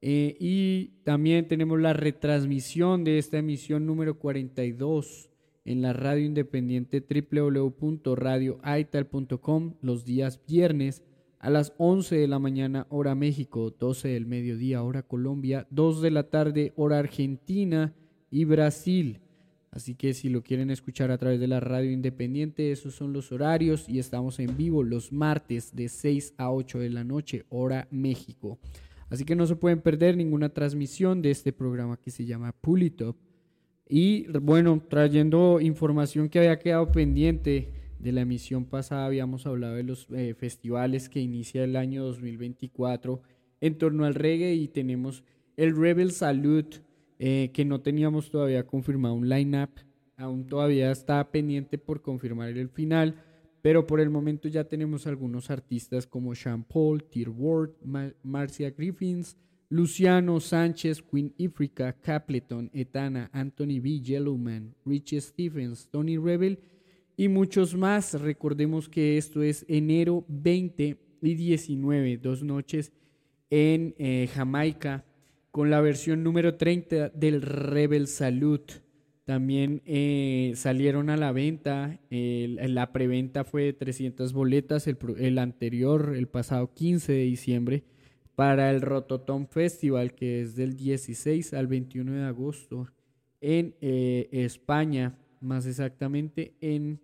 Eh, y también tenemos la retransmisión de esta emisión número 42 en la radio independiente www.radioaital.com los días viernes a las 11 de la mañana hora México, 12 del mediodía hora Colombia, 2 de la tarde hora Argentina y Brasil. Así que si lo quieren escuchar a través de la radio independiente, esos son los horarios y estamos en vivo los martes de 6 a 8 de la noche hora México. Así que no se pueden perder ninguna transmisión de este programa que se llama Pulitop y bueno, trayendo información que había quedado pendiente de la emisión pasada, habíamos hablado de los eh, festivales que inicia el año 2024 en torno al reggae y tenemos el Rebel Salute, eh, que no teníamos todavía confirmado un line-up, aún todavía está pendiente por confirmar el final, pero por el momento ya tenemos algunos artistas como Sean Paul, Tier Ward, Marcia Griffins, Luciano Sánchez, Queen Ifrica, Capleton, Etana, Anthony B. Yellowman, Richie Stephens, Tony Rebel y muchos más. Recordemos que esto es enero 20 y 19, dos noches en eh, Jamaica, con la versión número 30 del Rebel Salute. También eh, salieron a la venta, la preventa fue de 300 boletas, el, el anterior, el pasado 15 de diciembre para el Rototom Festival, que es del 16 al 21 de agosto en eh, España, más exactamente en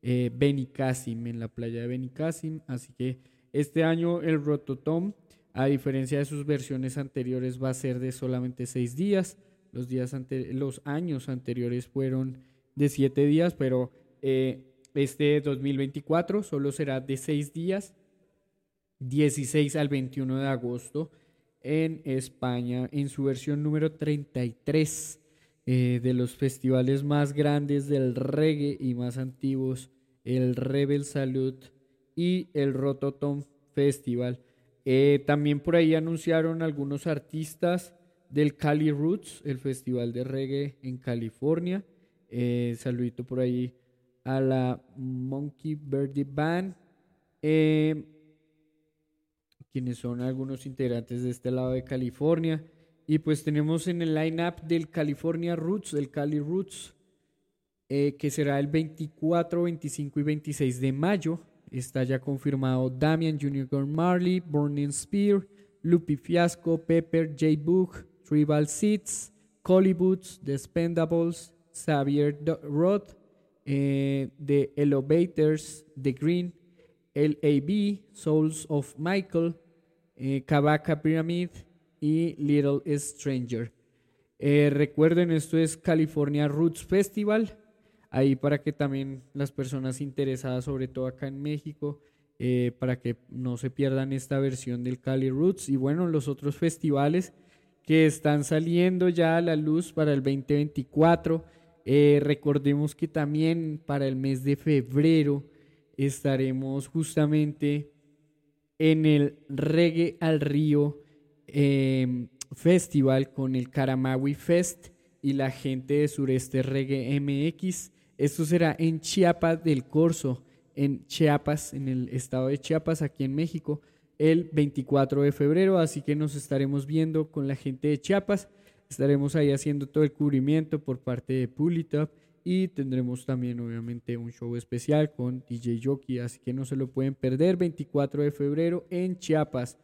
eh, Benicassim, en la playa de Benicassim. Así que Este año el Rototom, a diferencia de sus versiones anteriores, va a ser de solamente seis días. Los, días ante- los años anteriores fueron de siete días, pero eh, este 2024 solo será de seis días, 16 al 21 de agosto en España, en su versión número 33 eh, de los festivales más grandes del reggae y más antiguos, el Rebel Salute y el Rototom Festival. Eh, también por ahí anunciaron algunos artistas del Cali Roots, el festival de reggae en California. Eh, saludito por ahí a la Monkey Birdie Band. Eh, quienes son algunos integrantes de este lado de California. Y pues tenemos en el line-up del California Roots, el Cali Roots, eh, que será el 24, 25 y 26 de mayo. Está ya confirmado Damian Jr. Marley, Burning Spear, Lupi Fiasco, Pepper, J. Book, Tribal Seeds, Collie Boots, The Spendables, Xavier Roth, eh, The Elevators, The Green, LAB, Souls of Michael, eh, Pyramid y Little Stranger. Eh, recuerden, esto es California Roots Festival. Ahí para que también las personas interesadas, sobre todo acá en México, eh, para que no se pierdan esta versión del Cali Roots. Y bueno, los otros festivales que están saliendo ya a la luz para el 2024. Eh, recordemos que también para el mes de febrero estaremos justamente en el Reggae al Río eh, Festival con el Caramawi Fest y la gente de Sureste Reggae MX. Esto será en Chiapas del Corso, en Chiapas, en el estado de Chiapas, aquí en México, el 24 de febrero. Así que nos estaremos viendo con la gente de Chiapas. Estaremos ahí haciendo todo el cubrimiento por parte de Pulitop y tendremos también obviamente un show especial con DJ Jockey, así que no se lo pueden perder, 24 de febrero en Chiapas.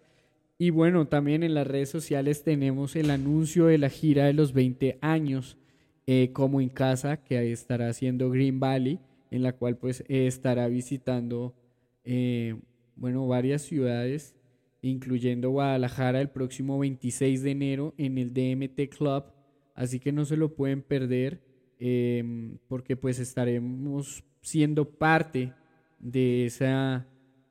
Y bueno, también en las redes sociales tenemos el anuncio de la gira de los 20 años eh, como en casa que estará haciendo Green Valley, en la cual pues eh, estará visitando eh, bueno, varias ciudades, incluyendo Guadalajara el próximo 26 de enero en el DMT Club, así que no se lo pueden perder eh, porque pues estaremos siendo parte de esa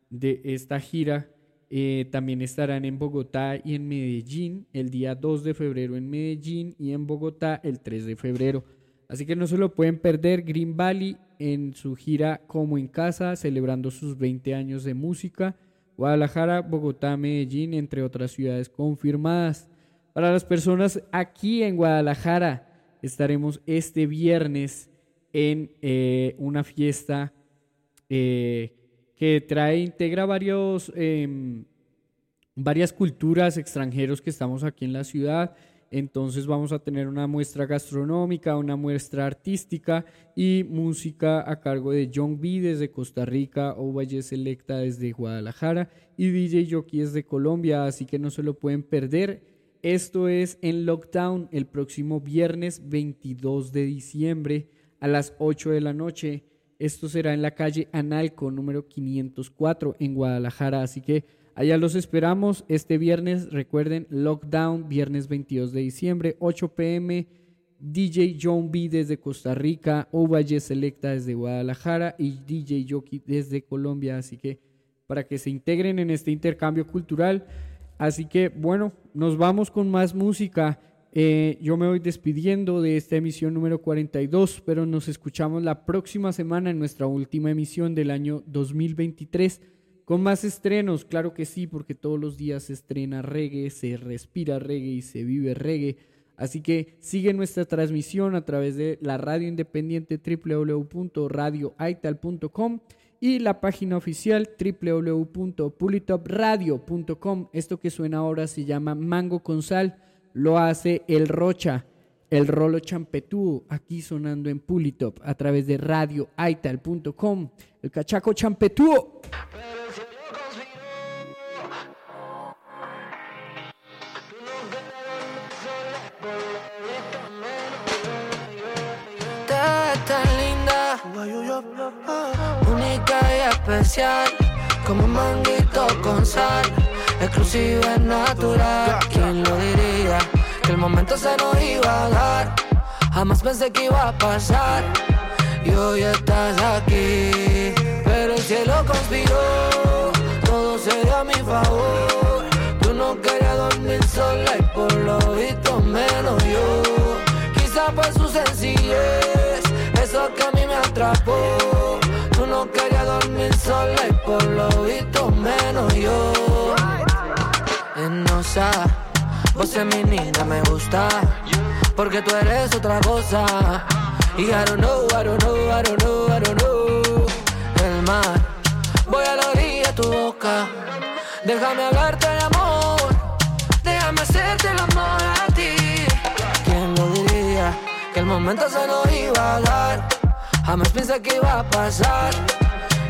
de esta gira. Eh, también estarán en Bogotá y en Medellín el día 2 de febrero en Medellín y en Bogotá el 3 de febrero. Así que no se lo pueden perder. Green Valley en su gira como en casa, celebrando sus 20 años de música. Guadalajara, Bogotá, Medellín, entre otras ciudades confirmadas. Para las personas aquí en Guadalajara, estaremos este viernes en eh, una fiesta eh, que trae, integra varios, em, varias culturas extranjeros que estamos aquí en la ciudad. Entonces vamos a tener una muestra gastronómica, una muestra artística y música a cargo de John B desde Costa Rica, Ovalle Selecta desde Guadalajara y DJ Jockey desde Colombia, así que no se lo pueden perder. Esto es en Lockdown el próximo viernes 22 de diciembre a las 8 de la noche. Esto será en la calle Analco número 504 en Guadalajara, así que allá los esperamos este viernes. Recuerden, Lockdown, viernes 22 de diciembre, 8 pm. DJ John B desde Costa Rica, Ovalle Selecta desde Guadalajara y DJ Jockey desde Colombia, así que para que se integren en este intercambio cultural. Así que bueno, nos vamos con más música. Eh, yo me voy despidiendo de esta emisión número 42, pero nos escuchamos la próxima semana en nuestra última emisión del año 2023 con más estrenos, claro que sí, porque todos los días se estrena reggae, se respira reggae y se vive reggae. Así que sigue nuestra transmisión a través de la radio independiente www.radioaital.com y la página oficial www.pulitopradio.com. Esto que suena ahora se llama Mango con Sal, lo hace el Rocha, el Rolo Champetú, aquí sonando en Pulitop a través de radioaital.com. El Cachaco Champetú. Como un manguito con sal. Exclusiva es natural. ¿Quién lo diría? Que el momento se nos iba a dar. Jamás pensé que iba a pasar. Y hoy estás aquí. Pero el cielo conspiró. Todo se dio a mi favor. Tú no querías dormir sola y por lo visto menos yo. Quizá por su sencillez. Eso que a mí me atrapó. Dormir sola y por lo visto menos yo. Enosa, vos es mi niña, me gusta. Porque tú eres otra cosa. Y I don't know, I don't know, I don't know, I don't know. El mar, voy a la orilla de tu boca. Déjame hablarte de amor. Déjame hacerte el amor a ti. ¿Quién lo diría? Que el momento se nos iba a dar. Jamás pensé que iba a pasar.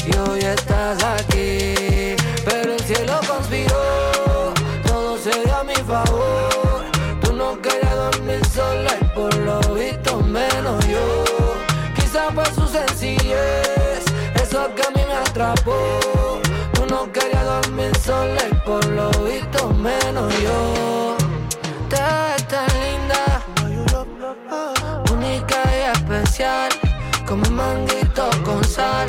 Y hoy estás aquí. Pero el cielo conspiró. Todo se dio a mi favor. Tú no querías dormir sola y por lo visto menos yo. Quizá por su sencillez. Eso que a mí me atrapó. Tú no querías dormir sola y por lo visto menos yo. Ves tan linda, única y especial, como un manguito con sal,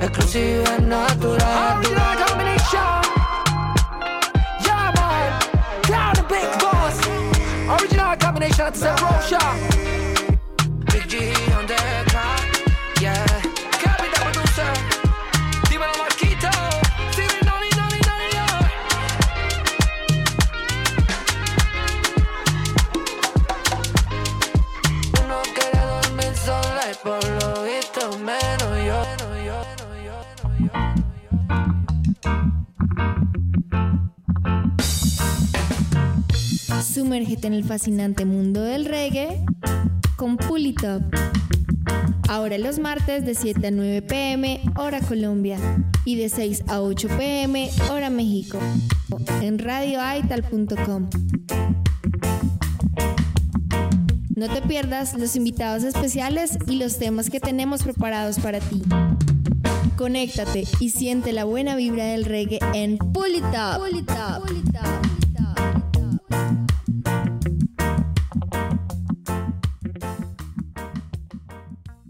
exclusiva y natural. Original combination. Yeah, man. Down the big boss. Original combination. It's a. Big Sumérgete en el fascinante mundo del reggae con Pulitop. Ahora los martes de 7 a 9 pm, hora Colombia, y de 6 a 8 pm, hora México, en radioaital.com. No te pierdas los invitados especiales y los temas que tenemos preparados para ti. Conéctate y siente la buena vibra del reggae en Pull It Up.